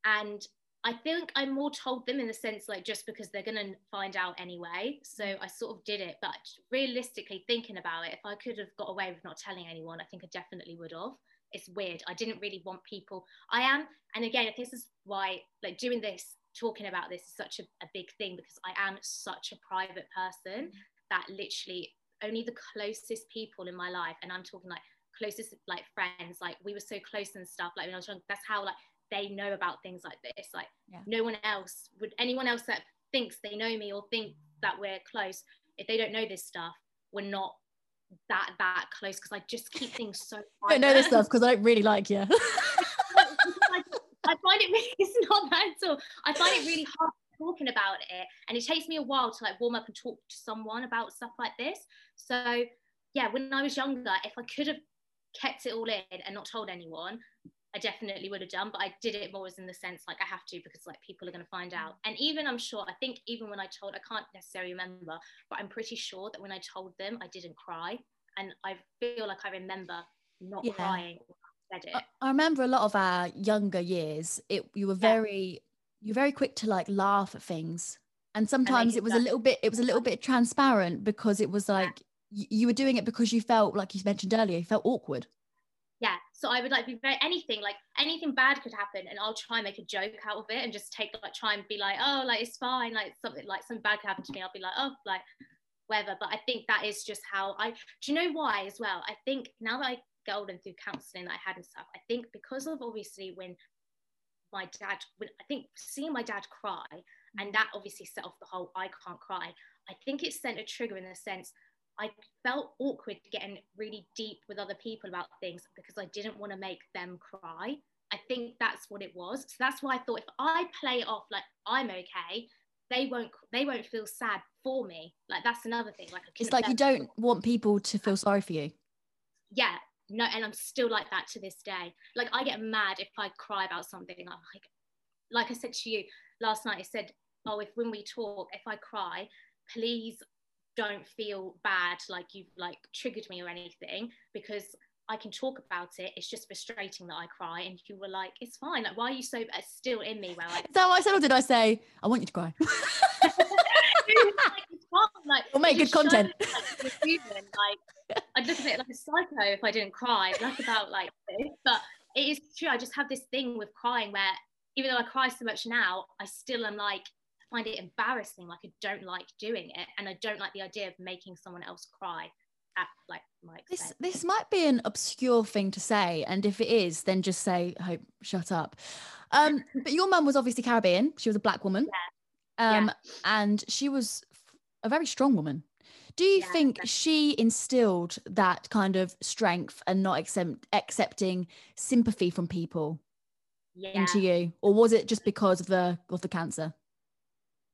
and I think I more told them in the sense like just because they're gonna find out anyway. So mm. I sort of did it, but realistically thinking about it, if I could have got away with not telling anyone, I think I definitely would have it's weird. I didn't really want people. I am, and again, this is why like doing this, talking about this is such a, a big thing because I am such a private person mm. that literally only the closest people in my life, and I'm talking like closest like friends, like we were so close and stuff. Like when I was young, that's how like they know about things like this. Like yeah. no one else would anyone else that thinks they know me or think that we're close, if they don't know this stuff, we're not that that close because I just keep things so. [LAUGHS] I don't know this stuff because I don't really like you. [LAUGHS] I find it really, [LAUGHS] it's not that at all. I find it really hard talking about it, and it takes me a while to like warm up and talk to someone about stuff like this. So yeah, when I was younger, if I could have kept it all in and not told anyone, I definitely would have done, but I did it more as in the sense like I have to because like people are going to find mm. out. And even I'm sure, I think even when I told, I can't necessarily remember, but I'm pretty sure that when I told them, I didn't cry. And I feel like I remember not yeah. crying. I, I remember a lot of our younger years. It you were very yeah. you're very quick to like laugh at things, and sometimes and it was a little bit it was a little bit transparent because it was like yeah. you were doing it because you felt like you mentioned earlier you felt awkward so i would like be very anything like anything bad could happen and i'll try and make a joke out of it and just take like try and be like oh like it's fine like something like something bad could happen to me i'll be like oh like whatever. But i think that is just how i do you know why as well? I think now that i get older and through counseling that i had and stuff i think because of obviously when my dad when i think seeing my dad cry and that obviously set off the whole i can't cry i think it sent a trigger in the sense I felt awkward getting really deep with other people about things because I didn't want to make them cry. I think that's what it was. So that's why I thought if I play off like I'm okay, they won't they won't feel sad for me. Like that's another thing. Like it's like you don't want people to feel sorry for you. Yeah, no, and I'm still like that to this day. Like I get mad if I cry about something. I'm like, like I said to you last night. I said, oh, if when we talk, if I cry, please don't feel bad like you've like triggered me or anything because I can talk about it. It's just frustrating that I cry. And you were like, it's fine. Like, why are you so uh, still in me? Where like, is that what I said, or did I say, I want you to cry? [LAUGHS] like, like, we'll make good content. like, human. like, I'd look at it like a psycho if I didn't cry. Like about like this, but it is true. I just have this thing with crying where even though I cry so much now, I still am like find it embarrassing. Like I don't like doing it, and I don't like the idea of making someone else cry at like my expense. This this might be an obscure thing to say, and if it is, then just say, "Hope, shut up." Um, [LAUGHS] but your mum was obviously Caribbean. She was a black woman, yeah. Um, yeah. and she was a very strong woman. Do you yeah, think definitely. she instilled that kind of strength and not accept, accepting sympathy from people yeah. into you, or was it just because of the of the cancer?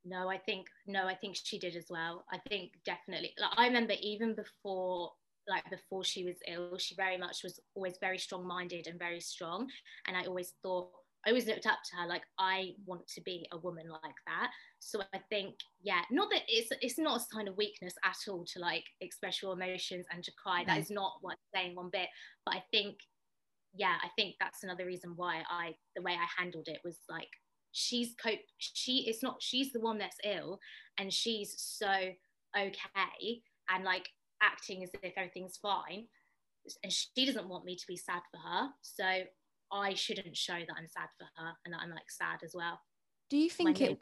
No, I think no, I think she did as well. I think definitely. Like I remember even before like before she was ill, she very much was always very strong minded and very strong. And I always thought I always looked up to her like I want to be a woman like that. So I think, yeah, not that it's it's not a sign of weakness at all to like express your emotions and to cry. That is not what I'm saying one bit. But I think, yeah, I think that's another reason why I the way I handled it was like she's cope she it's not she's the one that's ill and she's so okay and like acting as if everything's fine and she doesn't want me to be sad for her so I shouldn't show that I'm sad for her and that I'm like sad as well. Do you think it?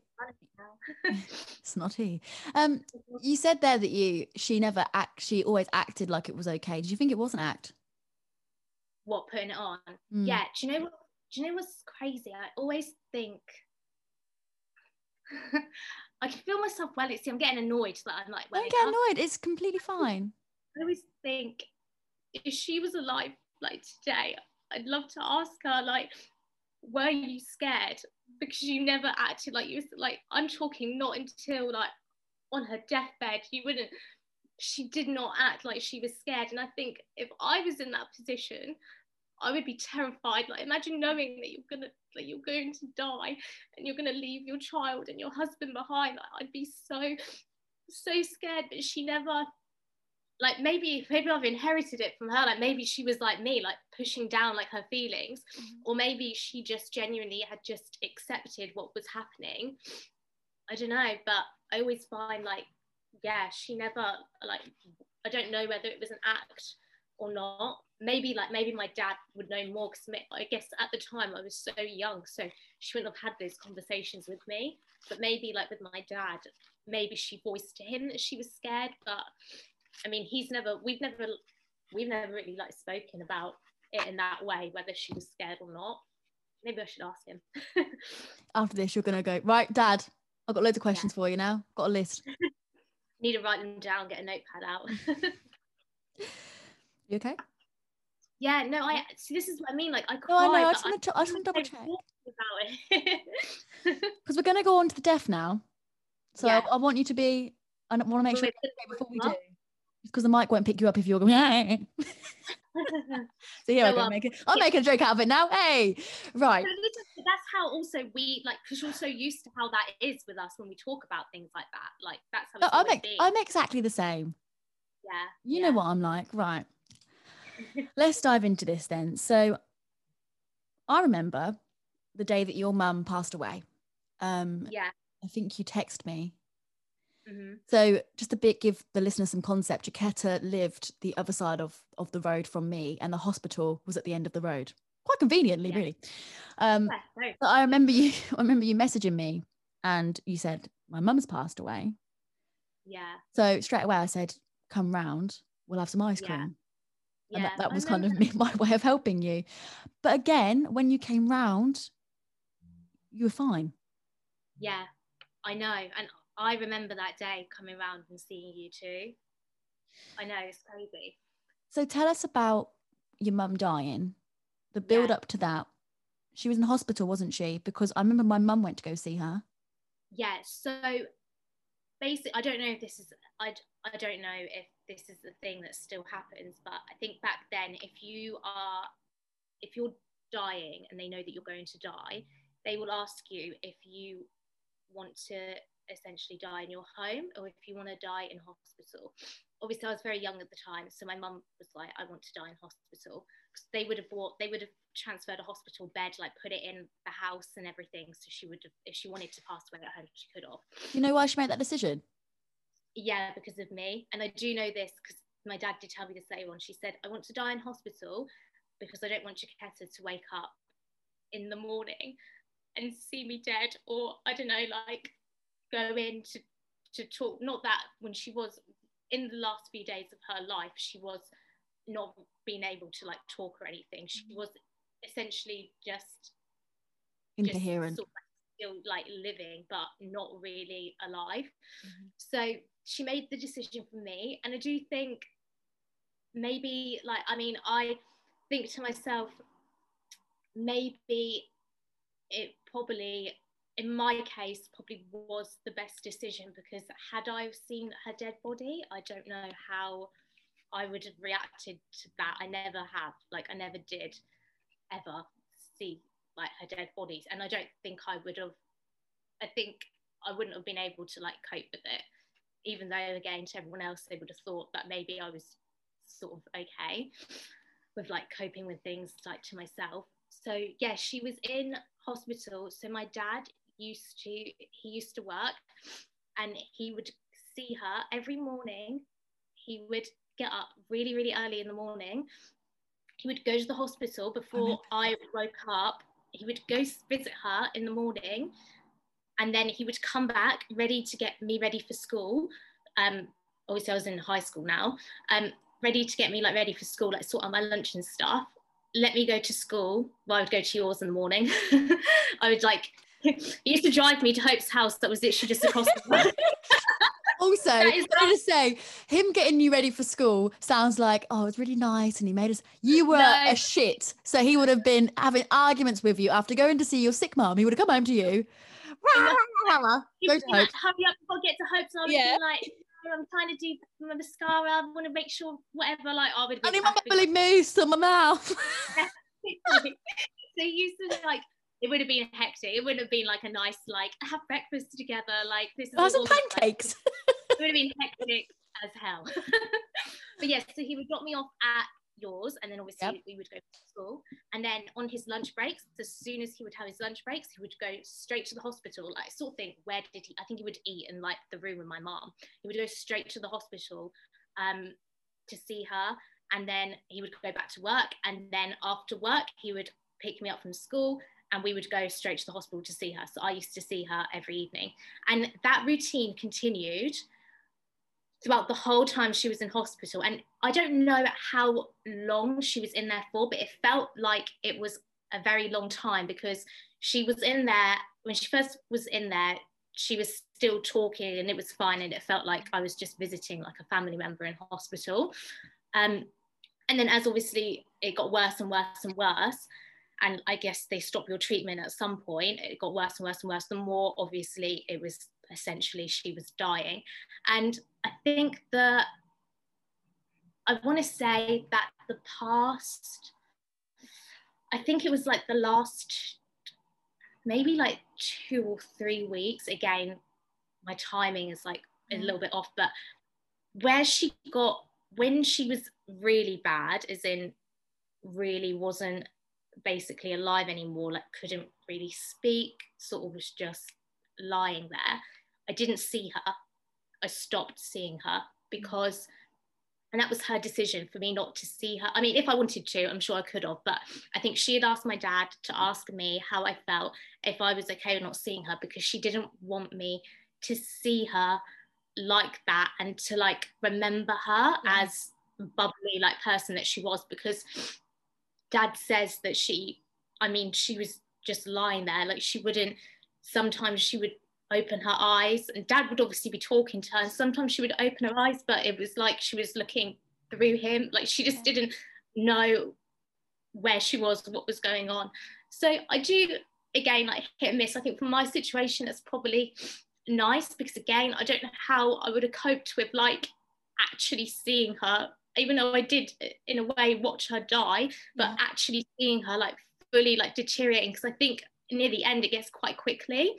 it's not he. Um, you said there that you she never act. She always acted like it was okay. Did you think it was an act? What putting it on? Mm. Yeah. Do you know what? Do you know what's crazy? I always think. [LAUGHS] I can feel myself well. It's I'm getting annoyed that I'm like. Don't get annoyed. It's completely fine. I always think if she was alive like today, I'd love to ask her, like, were you scared? Because you never acted like you was like, I'm talking not until like on her deathbed, you wouldn't, she did not act like she was scared. And I think if I was in that position, I would be terrified. Like imagine knowing that you're gonna like you're going to die and you're gonna leave your child and your husband behind. Like, I'd be so so scared. But she never like maybe maybe I've inherited it from her. Like maybe she was like me, like pushing down like her feelings, mm-hmm. or maybe she just genuinely had just accepted what was happening. I don't know, but I always find like, yeah, she never like. I don't know whether it was an act or not. Maybe like maybe my dad would know more because I guess at the time I was so young, so she wouldn't have had those conversations with me. But maybe like with my dad, maybe she voiced to him that she was scared, but I mean, he's never, we've never, we've never really like spoken about it in that way, whether she was scared or not. Maybe I should ask him. [LAUGHS] After this, you're gonna go right, Dad. I've got loads of questions yeah. for you now. Got a list. [LAUGHS] Need to write them down. Get a notepad out. [LAUGHS] you okay? Yeah. No. I see. This is what I mean. Like I. No, I know. I just want to. I just want to double check. [LAUGHS] Because we're gonna go on to the deaf now. So yeah. I, I, want you to be. I want to make sure before we do because the mic won't pick you up if you're going. [LAUGHS] So yeah, so, um, make it. I'm yeah. making a joke out of it now. Hey, right. That's how also we like because you're so used to how that is with us when we talk about things like that. Like that's how I'm I'm exactly the same. Yeah. You yeah. know what I'm like, right? Let's dive into this then. So, I remember the day that your mum passed away. Um, yeah. I think you text me Mm-hmm. So just a bit give the listener some concept. Jaquetta lived the other side of, of the road from me and the hospital was at the end of the road. Quite conveniently, yeah. really. Um, yeah, But I remember you [LAUGHS] I remember you messaging me and you said, My mum's passed away. Yeah. So straight away I said, Come round, we'll have some ice cream. Yeah. And that, that was kind of [LAUGHS] me, my way of helping you. But again, when you came round, you were fine. Yeah, I know. And I remember that day coming round and seeing you too. I know it's crazy. So tell us about your mum dying, the build yeah. up to that. She was in hospital, wasn't she? Because I remember my mum went to go see her. Yeah. So basically, I don't know if this is, I, I don't know if this is the thing that still happens, but I think back then, if you are, if you're dying and they know that you're going to die, they will ask you if you want to essentially die in your home or if you want to die in hospital. Obviously, I was very young at the time, so my mum was like, "I want to die in hospital." Because they would have bought, they would have transferred a hospital bed, like put it in the house and everything. So she would have, if she wanted to pass away at home, she could have. You know why she made that decision? Yeah, because of me, and I do know this because my dad did tell me the same one. She said, "I want to die in hospital because I don't want Jaquetta to wake up in the morning and see me dead, or I don't know, like go in to, to talk. Not that when she was in the last few days of her life, she was not being able to like talk or anything. She mm-hmm. was essentially just incoherent. Just, still like living but not really alive mm-hmm. so she made the decision for me. And i do think maybe like i mean i think to myself maybe it probably in my case probably was the best decision because had i seen her dead body i don't know how i would have reacted to that. I never have. Like i never did ever see like her dead bodies and i don't think i would have i think i wouldn't have been able to like cope with it even though again to everyone else they would have thought that maybe i was sort of okay with like coping with things like to myself. So yeah she was in hospital. So my dad used to he used to work and he would see her every morning. He would get up really really early in the morning. He would go to the hospital before I woke up. He would go visit her in the morning and then he would come back ready to get me ready for school um obviously I was in high school now um ready to get me like ready for school like sort out my lunch and stuff let me go to school well I would go to yours in the morning [LAUGHS] I would like [LAUGHS] he used to drive me to Hope's house that was literally just across the road. [LAUGHS] also, can I just say, him getting you ready for school sounds like, oh, it's really nice. And he made us, you were no. a shit. So he would have been having arguments with you after going to see your sick mom. He would have come home to you. [LAUGHS] Hope. Like, Hurry up before I get to Hope. So I was yeah. like, oh, I'm trying to do my mascara. I want to make sure whatever, like, oh, I would be. I need my bubbly mousse on my mouth. [LAUGHS] [LAUGHS] so he used to like it would have been hectic. It wouldn't have been like a nice like have breakfast together. Like this is oh, some pancakes. Like, it would have been hectic as hell. but yes, so he would drop me off at yours, and then obviously yep. we would go to school. And then on his lunch breaks, as soon as he would have his lunch breaks, he would go straight to the hospital. Like sort of think, where did he? I think he would eat in like the room with my mom. He would go straight to the hospital um, to see her, and then he would go back to work. And then after work, he would pick me up from school and we would go straight to the hospital to see her. So I used to see her every evening. And that routine continued throughout the whole time she was in hospital. And I don't know how long she was in there for, but it felt like it was a very long time because she was in there when she first was in there. She was still talking and it was fine, and it felt like I was just visiting like a family member in hospital. Um, and then, as obviously it got worse and worse and worse, and I guess they stopped your treatment at some point. It got worse and worse and worse. The more obviously it was essentially she was dying. And I think that I want to say that the past, I think it was like the last maybe like two or three weeks. Again, my timing is like a mm. little bit off, but where she got when she was really bad, as in really wasn't basically alive anymore, like couldn't really speak, sort of was just lying there. I didn't see her. I stopped seeing her mm. because, and that was her decision for me not to see her. I mean, if I wanted to, I'm sure I could have, but I think she had asked my dad to ask me how I felt, if I was okay with not seeing her, because she didn't want me to see her like that and to like remember her yeah. as bubbly like person that she was because dad says that she i mean she was just lying there like she wouldn't sometimes she would open her eyes. And dad would obviously be talking to her and sometimes she would open her eyes but it was like she was looking through him. Like she just didn't know where she was what was going on. So i do again like hit and miss. I think for my situation it's probably nice because again i don't know how i would have coped with like actually seeing her even though I did in a way watch her die, but yeah. actually seeing her like fully like deteriorating because I think near the end it gets quite quickly.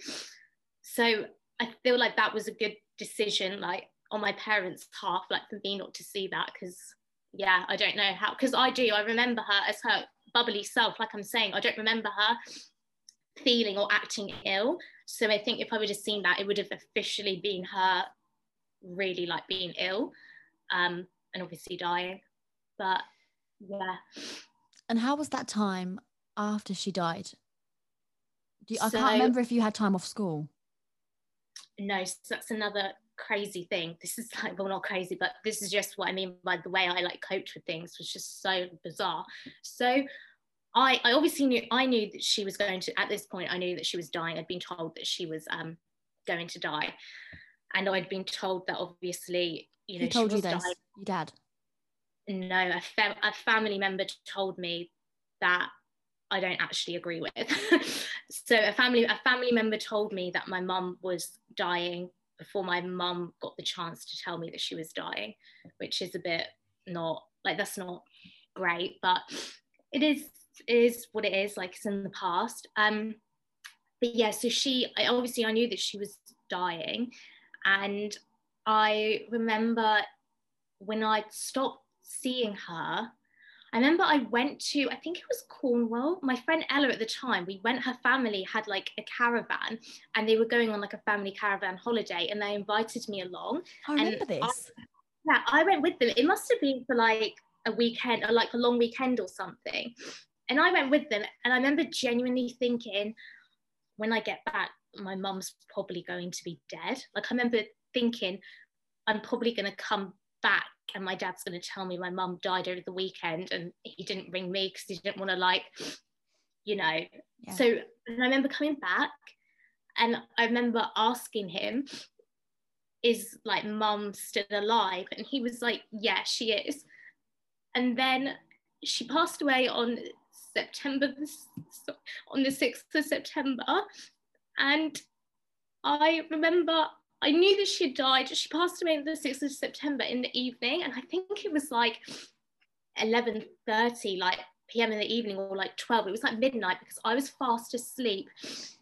So I feel like that was a good decision, like on my parents' half, like for me not to see that because yeah, I don't know how because I do. I remember her as her bubbly self, like I'm saying. I don't remember her feeling or acting ill. So I think if I would have seen that, it would have officially been her really like being ill. Um, and obviously dying. But yeah. And how was that time after she died? You, I can't remember if you had time off school. No, so that's another crazy thing. [LAUGHS] This is like, well, not crazy, but this is just what I mean by the way I like coped with things was just so bizarre. So I, I obviously knew I knew that she was going to at this point I knew that she was dying. I'd been told that she was um, going to die, and I'd been told that obviously you know Who told she you was this? dying. Your dad. No, a, fam- a family member told me that I don't actually agree with. [LAUGHS] so a family a family member told me that my mum was dying before my mum got the chance to tell me that she was dying, which is a bit not like that's not great, but it is what it is. Like it's in the past. Um, but yeah, so she I, obviously I knew that she was dying, and I remember when I stopped seeing her. I remember I went to, I think it was Cornwall. My friend Ella at the time, we went, her family had like a caravan and they were going on like a family caravan holiday and they invited me along. I remember And I- this. Yeah, I went with them. It must have been for like a weekend or like a long weekend or something. And I went with them. And I remember genuinely thinking, when I get back, my mum's probably going to be dead. Like I remember thinking, I'm probably going to come back and my dad's going to tell me my mum died over the weekend and he didn't ring me because he didn't want to like, you know. Yeah. So and I remember coming back and I remember asking him, is like mum still alive? And he was like, yeah, she is. And then she passed away on September the on the 6th of September. And I remember I knew that she had died. She passed away on the 6th of September in the evening. And I think it was like 11:30, like PM in the evening, or like 12. It was like midnight because I was fast asleep.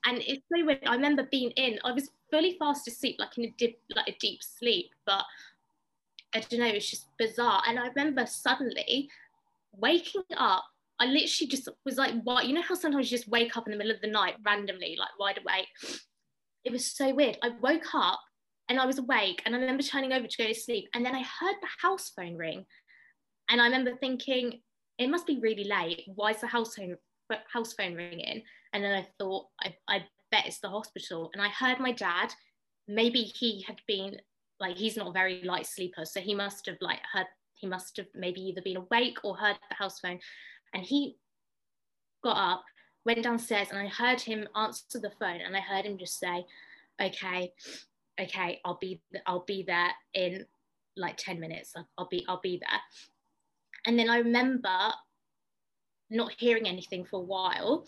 And it's so weird. I remember being in, I was fully fast asleep, like in a deep, like a deep sleep, but I don't know, it's just bizarre. And I remember suddenly waking up. I literally just was like, what? You know how sometimes you just wake up in the middle of the night randomly, like wide awake? It was so weird. I woke up and I was awake and I remember turning over to go to sleep. And then I heard the house phone ring. And I remember thinking, it must be really late. Why is the house phone, house phone ringing? And then I thought, I, I bet it's the hospital. And I heard my dad, maybe he had been like, he's not a very light sleeper. So he must have like heard, he must have maybe either been awake or heard the house phone. And he got up, went downstairs, and I heard him answer the phone. And I heard him just say, okay, okay, I'll be, I'll be there in like 10 minutes. I'll, be, I'll be there. And then I remember not hearing anything for a while.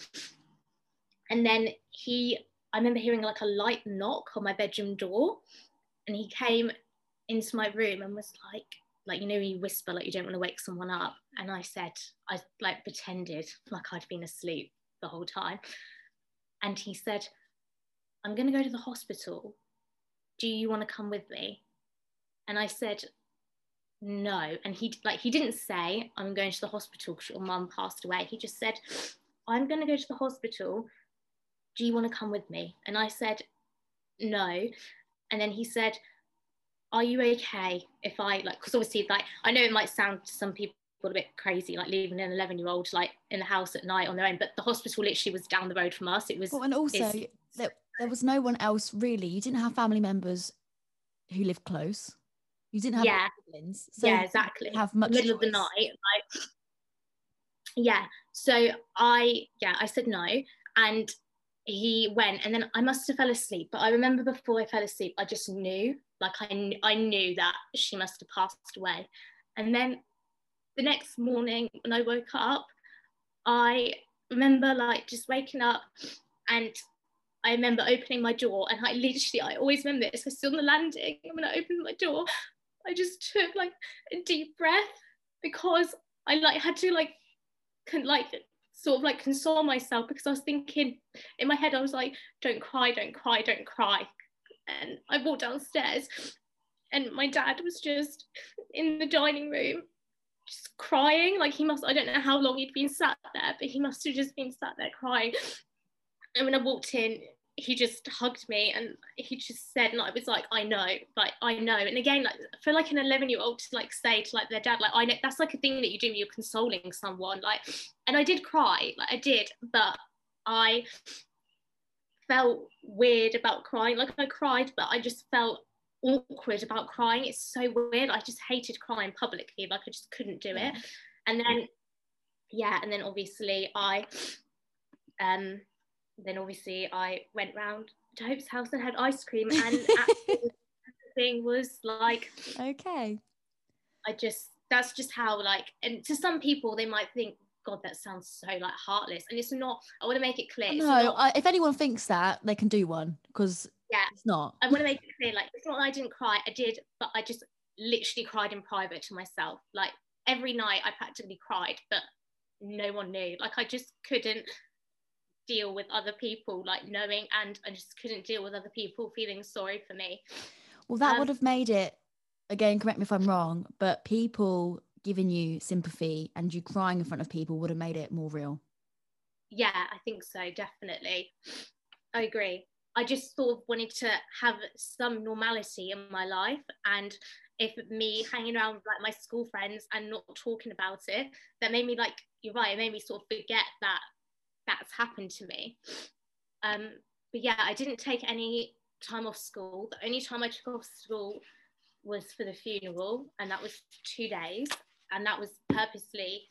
And then he, I remember hearing like a light knock on my bedroom door. And he came into my room and was like, like, you know, you whisper like you don't want to wake someone up. And I said, I like pretended like I'd been asleep the whole time. And he said, I'm going to go to the hospital. Do you want to come with me? And I said, no. And he like he didn't say i'm going to the hospital because your mum passed away. He just said i'm going to go to the hospital. Do you want to come with me? And i said no. And then he said are you okay if i like because obviously like i know it might sound to some people a bit crazy like leaving an 11 year old like in the house at night on their own but the hospital literally was down the road from us. It was Well, and also there, was no one else really. You didn't have family members who lived close. You didn't have Yeah. siblings. So yeah exactly Have much middle of the night like yeah so i yeah i said no and he went and then i must have fell asleep but i remember before i fell asleep i just knew like i, kn- I knew that she must have passed away and then the next morning when i woke up i remember like just waking up and I remember opening my door and I literally, I always remember this. I stood on the landing and when I opened my door, I just took like a deep breath because I like had to like, like sort of like console myself because I was thinking in my head, I was like, don't cry, don't cry, don't cry. And I walked downstairs and my dad was just in the dining room just crying like he must i don't know how long he'd been sat there but he must have just been sat there crying and when I walked in, he just hugged me and he just said, and I was like, I know, like I know. And again, like for like an 11 year old to like say to like their dad, like I know that's like a thing that you do when you're consoling someone. Like, and I did cry, like I did, but I felt weird about crying. Like I cried, but I just felt awkward about crying. It's so weird. I just hated crying publicly. Like I just couldn't do it. And then yeah, and then obviously I, um, then obviously I went round to Hope's house and had ice cream, and [LAUGHS] everything was like okay. I just that's just how like, and to some people they might think, God, that sounds so like heartless, and it's not. I want to make it clear. No, not, I, if anyone thinks that, they can do one because yeah, it's not. I want to make it clear, like it's not I didn't cry. I did, but I just literally cried in private to myself. Like every night, I practically cried, but no one knew. Like I just couldn't deal with other people like knowing and I just couldn't deal with other people feeling sorry for me. Well, that um, would have made it again, correct me if I'm wrong, but people giving you sympathy and you crying in front of people would have made it more real. Yeah, I think so, definitely. I agree. I just sort of wanted to have some normality in my life and if me hanging around with like my school friends and not talking about it, that made me like you're right, it made me sort of forget that that's happened to me. Um, but yeah, I didn't take any time off school. The only time I took off school was for the funeral, and that was two days. And that was purposely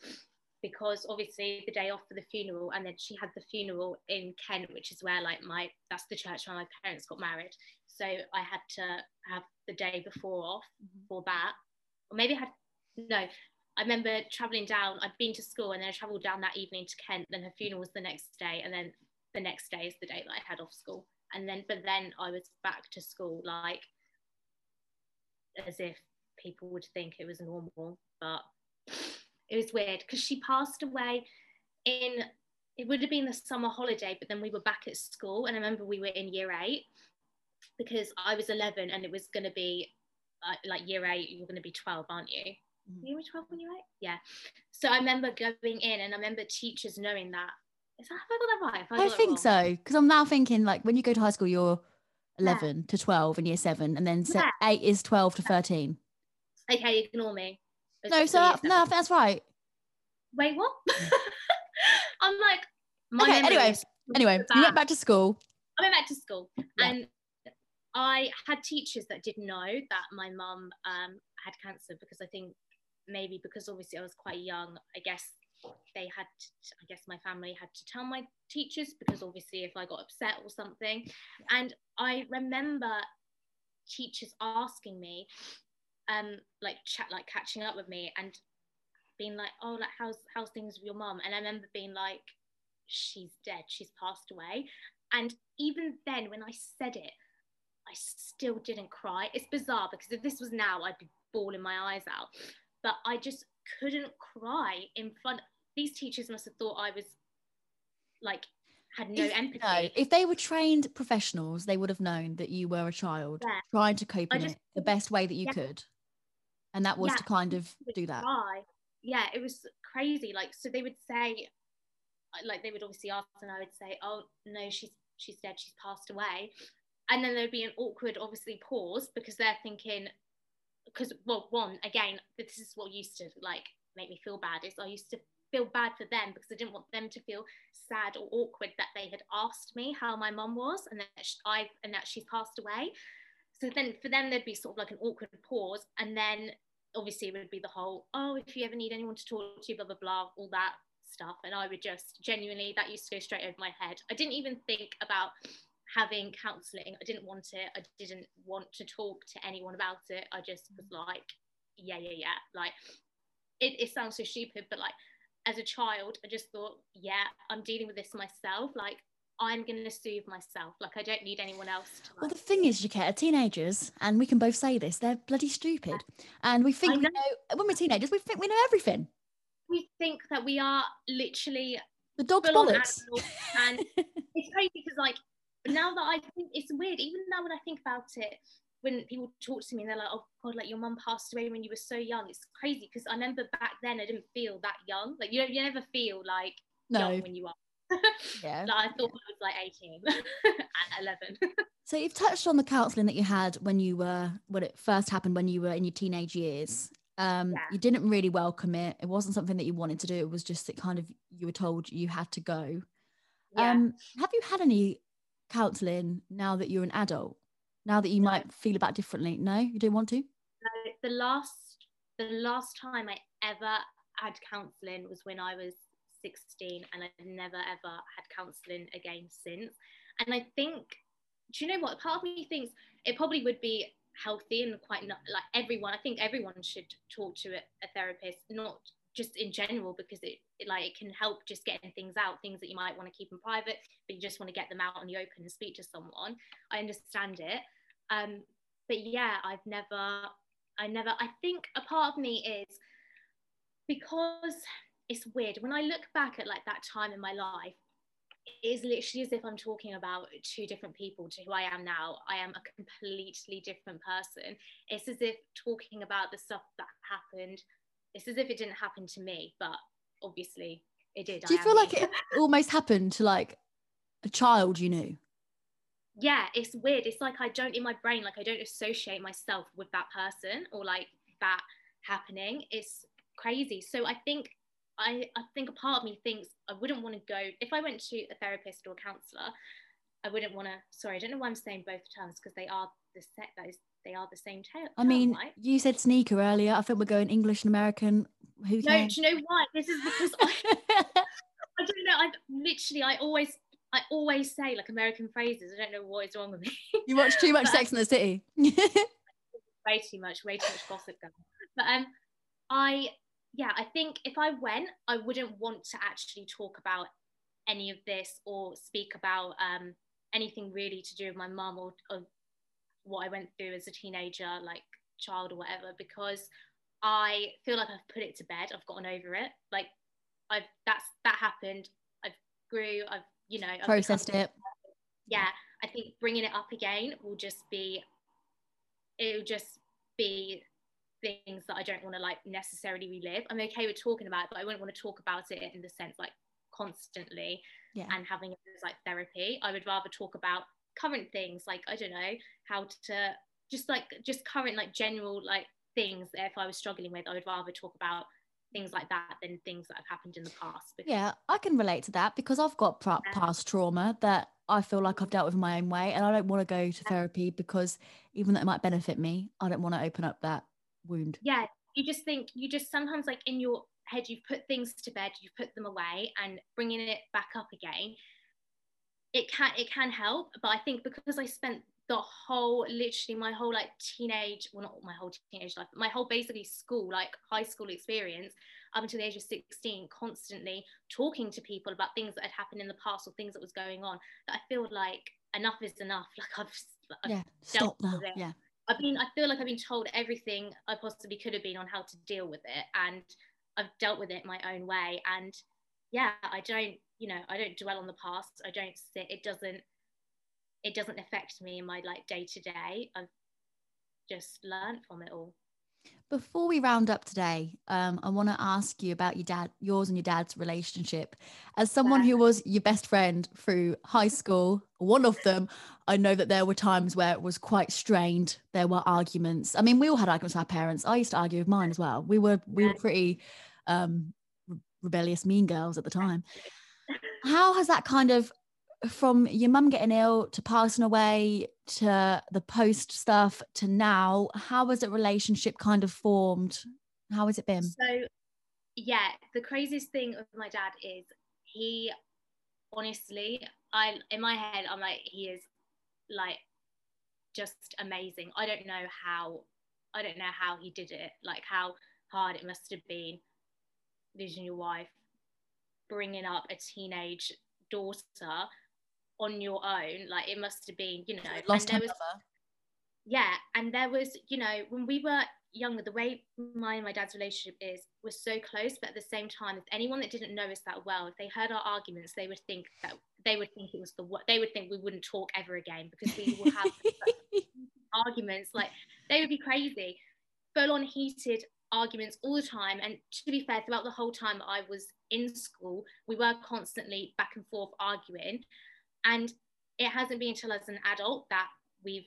because obviously the day off for the funeral, and then she had the funeral in Kent, which is where like my that's the church where my parents got married. So I had to have the day before off mm-hmm. for that, or maybe I had no. I remember traveling down. I'd been to school and then I travelled down that evening to Kent. Then her funeral was the next day, and then the next day is the day that I had off school. And then, but then I was back to school like as if people would think it was normal, but it was weird because she passed away in it would have been the summer holiday, but then we were back at school, and I remember we were in year eight because I was 11 and it was going to be uh, like year eight, you're going to be 12, aren't you? Mm-hmm. You were 12 when you were eight? Yeah. So I remember going in and I remember teachers knowing that. Is that, have I got that right? I, I think so. Because I'm now thinking like when you go to high school, you're 11 yeah. to 12 in year seven, and then yeah. eight is 12 to 13. Okay, ignore me. no, so that, no, that's right. Wait, what? [LAUGHS] [LAUGHS] I'm like, okay, anyway, anyway, you went back to school. I went back to school, yeah. and I had teachers that didn't know that my mum um, had cancer because I think maybe because obviously I was quite young, I guess they had, to, I guess my family had to tell my teachers because obviously if I got upset or something. And I remember teachers asking me, um, like chat, like catching up with me and being like, oh, like how's how's things with your mom? And I remember being like, she's dead, she's passed away. And even then, when I said it, I still didn't cry. It's bizarre because if this was now, I'd be bawling my eyes out. But I just couldn't cry in front. These teachers must have thought I was like had no if, empathy. No, if they were trained professionals, they would have known that you were a child yeah. trying to cope in it the best way that you yeah. could, and that was yeah, to kind of do that. Cry. Yeah, it was crazy. Like, so they would say, like, they would obviously ask, and I would say, "Oh no, she's she's dead. She's passed away," and then there'd be an awkward obviously pause because they're thinking because well one again this is what used to like make me feel bad is i used to feel bad for them because i didn't want them to feel sad or awkward that they had asked me how my mum was and that i and that she's passed away. So then for them there'd be sort of like an awkward pause and then obviously it would be the whole oh if you ever need anyone to talk to blah blah blah all that stuff. And i would just genuinely that used to go straight over my head. I didn't even think about having counselling. I didn't want it. I didn't want to talk to anyone about it. I just was mm. like, yeah, yeah, yeah. Like, it, it sounds so stupid, but like, as a child, I just thought, yeah, I'm dealing with this myself. Like, I'm going to soothe myself. Like, I don't need anyone else to. Like, well, the thing is, Jaquetta, teenagers, and we can both say this, they're bloody stupid. Yeah. And we think know. we know, when we're teenagers, we think we know everything. We think that we are literally the dog's bollocks. And [LAUGHS] it's crazy because, like, but now that I think it's weird, even now when I think about it, when people talk to me and they're like, "Oh God, like your mum passed away when you were so young," it's crazy because I remember back then I didn't feel that young. Like you, don't, you never feel like no. young when you are. [LAUGHS] yeah. like, I thought I was like 18 [LAUGHS] at 11. [LAUGHS] so you've touched on the counselling that you had when you were when it first happened when you were in your teenage years. Um, yeah. You didn't really welcome it. It wasn't something that you wanted to do. It was just that kind of you were told you had to go. Yeah. Um, have you had any counselling now that you're an adult? Now that you no. might feel about differently? No, you don't want to? No, the last the last time I ever had counselling was when I was 16 and I've never ever had counselling again since. And I think, do you know what? Part of me thinks it probably would be healthy and quite not, like everyone. I think everyone should talk to a, a therapist, not just in general because it, it, like it can help just getting things out things that you might want to keep in private but you just want to get them out in the open and speak to someone. I understand it. Um but yeah i've never i never i think a part of me is because it's weird when i look back at like that time in my life it is literally as if i'm talking about two different people to who i am now. I am a completely different person. It's as if talking about the stuff that happened it's as if it didn't happen to me, but obviously it did. Do you feel me. like it [LAUGHS] almost happened to like a child you knew? Yeah, it's weird. It's like I don't in my brain, like I don't associate myself with that person or like that happening. It's crazy. So I think I, I think a part of me thinks I wouldn't want to go if I went to a therapist or a counselor. I wouldn't want to. Sorry, I don't know why I'm saying both terms because they are the set. That is they are the same tail. I mean, right? you said sneaker earlier. I think we're going English and American. Who no, cares? do you know why? This is because I, [LAUGHS] I don't know. I literally, I always, I always say like American phrases. I don't know what is wrong with me. You watch too much Sex in the City. [LAUGHS] way too much, way too much gossip going. But um, I, yeah, I think if I went, I wouldn't want to actually talk about any of this or speak about um anything really to do with my mum or, or what I went through as a teenager, like child or whatever, because I feel like I've put it to bed. I've gotten over it. Like I've that's that happened. I've grew. I've you know I've processed it. Yeah, I think bringing it up again will just be. It'll just be things that I don't want to like necessarily relive. I'm okay with talking about it, but I wouldn't want to talk about it in the sense like constantly yeah. and having it as like therapy. I would rather talk about current things like I don't know how to just like just current like general like things that if I was struggling with, I would rather talk about things like that than things that have happened in the past. Yeah, I can relate to that because I've got past trauma that I feel like I've dealt with in my own way, and I don't want to go to therapy because even though it might benefit me, I don't want to open up that wound. Yeah, you just think you just sometimes like in your head you've put things to bed, you've put them away, and bringing it back up again it can it can help but i think because i spent the whole literally my whole like teenage well not my whole teenage life my whole basically school like high school experience up until the age of 16 constantly talking to people about things that had happened in the past or things that was going on that i feel like enough is enough. [LAUGHS] Like i've, I've yeah stop now yeah. I've been i feel like i've been told everything i possibly could have been on how to deal with it and i've dealt with it my own way and yeah i don't you know i don't dwell on the past. I don't sit it doesn't it doesn't affect me in my like day to day i've just learned from it all. Before we round up today um, i want to ask you about your dad yours and your dad's relationship. As someone who was your best friend through high school one of them i know that there were times where it was quite strained. There were arguments. I mean we all had arguments with our parents. I used to argue with mine as well. We were we were pretty um, rebellious mean girls at the time how has that kind of from your mum getting ill to passing away to the post stuff to now how has the relationship kind of formed? How has it been? So yeah the craziest thing of my dad is he honestly i in my head i'm like he is like just amazing. I don't know how i don't know how he did it like how hard it must have been losing your wife bringing up a teenage daughter on your own like it must have been you know Lost and there was yeah and there was you know when we were younger the way my and my dad's relationship is was so close but at the same time if anyone that didn't know us that well if they heard our arguments they would think that they would think it was the what they would think we wouldn't talk ever again because we would have [LAUGHS] arguments like they would be crazy. Full on heated arguments all the time. And to be fair, throughout the whole time I was in school, we were constantly back and forth arguing. And it hasn't been until as an adult that we've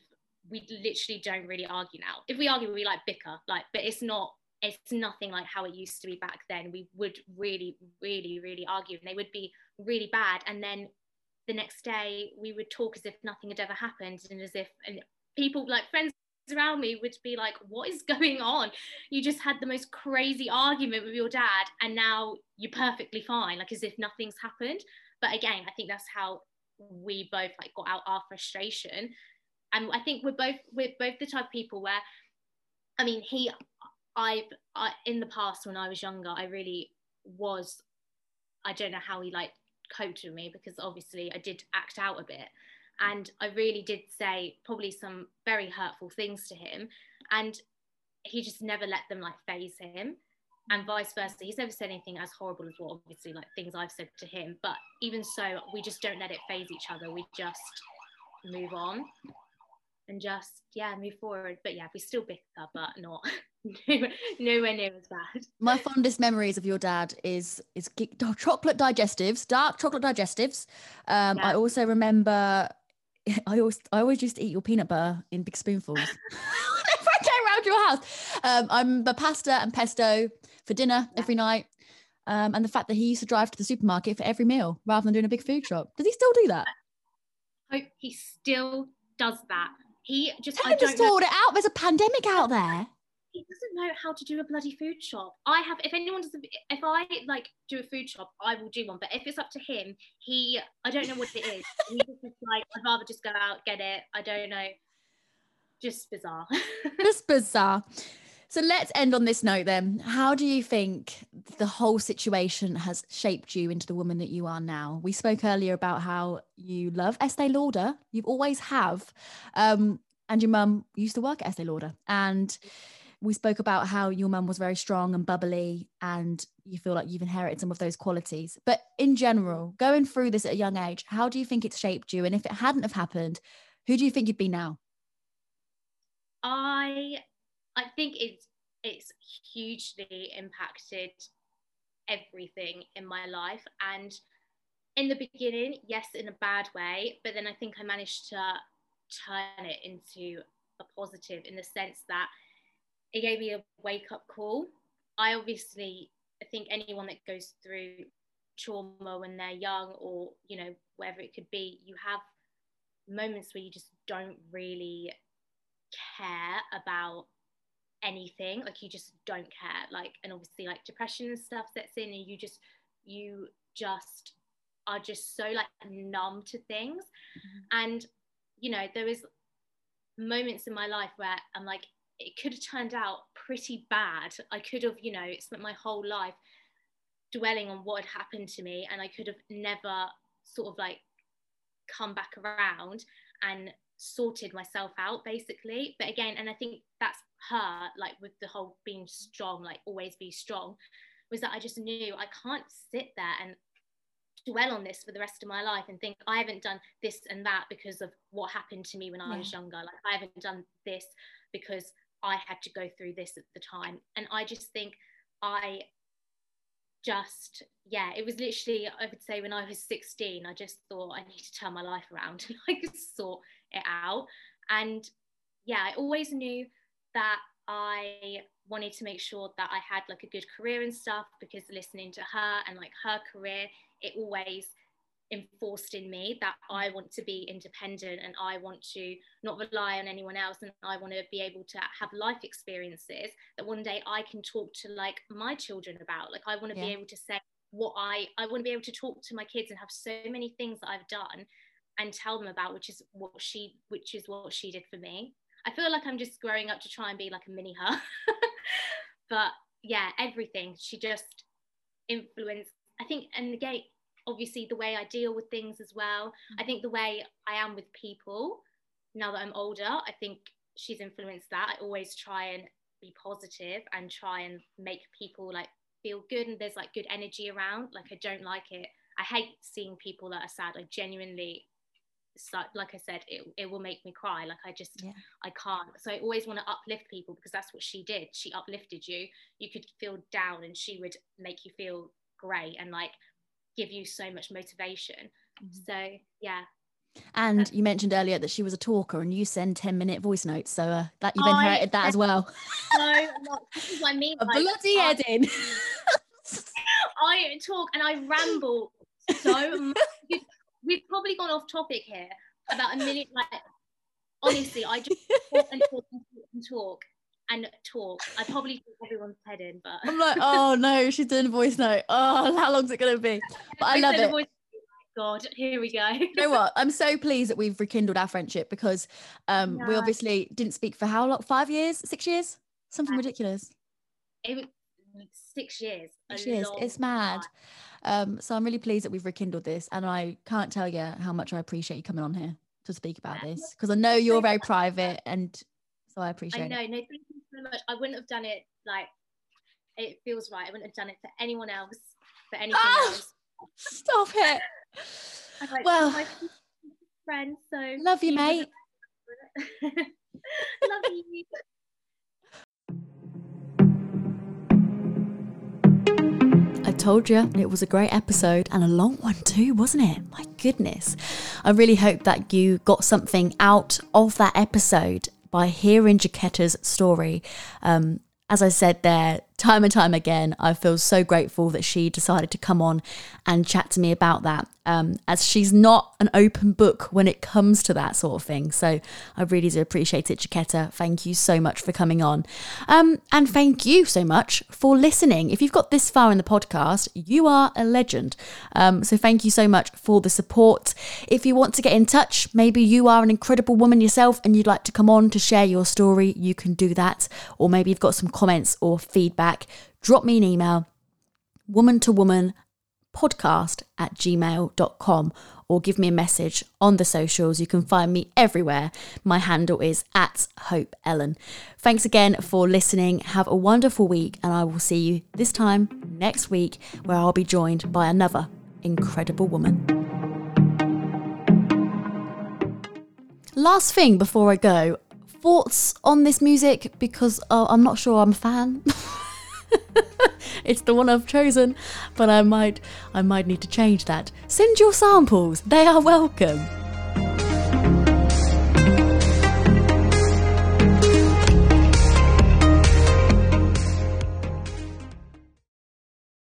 we literally don't really argue now. If we argue, we like bicker, like, but it's not it's nothing like how it used to be back then. We would really, really, really argue, and they would be really bad. And then the next day, we would talk as if nothing had ever happened, and as if and people like friends around me would be like, what is [LAUGHS] going on? You just had the most crazy argument with your dad and now you're perfectly fine, like as if nothing's happened. But again, I think that's how we both like got out our frustration. And I think we're both we're both the type of people where I mean he I've I, in the past when I was younger, I really was I don't know how he like coped with me because obviously I did act out a bit and I really did say probably some very hurtful things to him and he just never let them like phase him and vice versa he's never said anything as horrible as what obviously like things I've said to him but even so we just don't let it phase each other we just move on and just yeah move forward but yeah we still bicker but not [LAUGHS] nowhere near as bad. My fondest memories of your dad is is chocolate digestives, dark chocolate digestives. Um, yeah. I also remember [LAUGHS] I always I always used to eat your peanut butter in big spoonfuls. [LAUGHS] Whenever I came around your house, um, I'm the pasta and pesto for dinner every night. Um, and the fact that he used to drive to the supermarket for every meal rather than doing a big food shop. Does he still do that? Hope he still does that. He just Tell I him to sort it out. There's a pandemic out there he doesn't know how to do a bloody food shop. I have, if anyone does, if I like do a food shop, I will do one. But if it's up to him, he, I don't know what it is. [LAUGHS] He's just like, I'd rather just go out, get it. I don't know. Just bizarre. [LAUGHS] just bizarre. So let's end on this note then. How do you think the whole situation has shaped you into the woman that you are now? We spoke earlier about how you love Estee Lauder. You've always have. Um, and your mum used to work at Estee Lauder. And we spoke about how your mum was very strong and bubbly and you feel like you've inherited some of those qualities. But in general going through this at a young age how do you think it's shaped you? And if it hadn't have happened who do you think you'd be now? I i think it's it's hugely impacted everything in my life. And in the beginning yes in a bad way but then i think i managed to turn it into a positive in the sense that it gave me a wake up call. I obviously I think anyone that goes through trauma when they're young or you know whatever it could be, you have moments where you just don't really care about anything like you just don't care like and obviously like depression and stuff sets in and you just you just are just so like numb to things mm-hmm. and you know there was moments in my life where i'm like it could have turned out pretty bad. I could have, you know, spent my whole life dwelling on what had happened to me, and I could have never sort of like come back around and sorted myself out basically. But again, and I think that's her, like with the whole being strong, like always be strong, was that I just knew I can't sit there and dwell on this for the rest of my life and think I haven't done this and that because of what happened to me when I yeah. was younger. Like I haven't done this because I had to go through this at the time. And I just think I just, yeah, it was literally, I would say when I was 16, I just thought I need to turn my life around [LAUGHS] and I could sort it out. And yeah, I always knew that I wanted to make sure that I had like a good career and stuff because listening to her and like her career, it always enforced in me that mm. I want to be independent and I want to not rely on anyone else and I want to be able to have life experiences that one day I can talk to like my children about. Like I want to yeah. be able to say what I I want to be able to talk to my kids and have so many things that I've done and tell them about which is what she which is what she did for me. I feel like I'm just growing up to try and be like a mini her. [LAUGHS] But yeah everything. She just influenced I think and again obviously the way I deal with things as well. I mm-hmm. think the way I am with people now that I'm older, I think she's influenced that. I always try and be positive and try and make people like feel good and there's like good energy around. Like I don't like it. I hate seeing people that are sad. I genuinely like I said, it, it will make me cry. Like I just, yeah. I can't. So I always want to uplift people because that's what she did. She uplifted you. You could feel down and she would make you feel great. And like give you so much motivation. Mm-hmm. So yeah. And you mentioned earlier that she was a talker, and you send ten minute voice notes, so uh, that you've inherited that as well. No, this is what I mean. A like, bloody I, heading. I talk and I ramble so much. We've probably gone off topic here about a minute. Like honestly, I just [LAUGHS] talk and talk and talk can talk and talk. I probably put everyone's head in, but I'm like, oh no, [LAUGHS] she's doing a voice note. Oh, [LAUGHS] how long's it gonna be? But I love it. Voice- God, here we go. you know what? I'm so pleased that we've rekindled our friendship because um, we obviously didn't speak for how long? Five years? Six years? Something yeah. ridiculous. It was six years. Six years. It's mad. Um, so I'm really pleased that we've rekindled this, and I can't tell you how much I appreciate you coming on here to speak about yeah. this because I know you're very private, and so I appreciate. I know. It. No, thank you so much. I wouldn't have done it like it feels right. I wouldn't have done it for anyone else, for anything ah, else. Stop it. Like, well, my friend, so love you, mate. love you. [LAUGHS] I told you it was a great episode and a long one too, wasn't it? My goodness. I really hope that you got something out of that episode by hearing Jaquetta's story. Um, as I said there, time and time again, I feel so grateful that she decided to come on and chat to me about that um, as she's not an open book when it comes to that sort of thing. So I really do appreciate it, Jaquetta. Thank you so much for coming on. Um, and thank you so much for listening. If you've got this far in the podcast, you are a legend. Um, so thank you so much for the support. If you want to get in touch, maybe you are an incredible woman yourself and you'd like to come on to share your story, you can do that. Or maybe you've got some comments or feedback, drop me an email woman to woman podcast at gmail.com or give me a message on the socials. You can find me everywhere. My handle is at Hope Ellen. Thanks again for listening. Have a wonderful week, and I will see you this time next week where I'll be joined by another incredible woman. Last thing before I go thoughts on this music because uh, I'm not sure I'm a fan. [LAUGHS] [LAUGHS] it's the one I've chosen, but I might I might need to change that. Send your samples. They are welcome.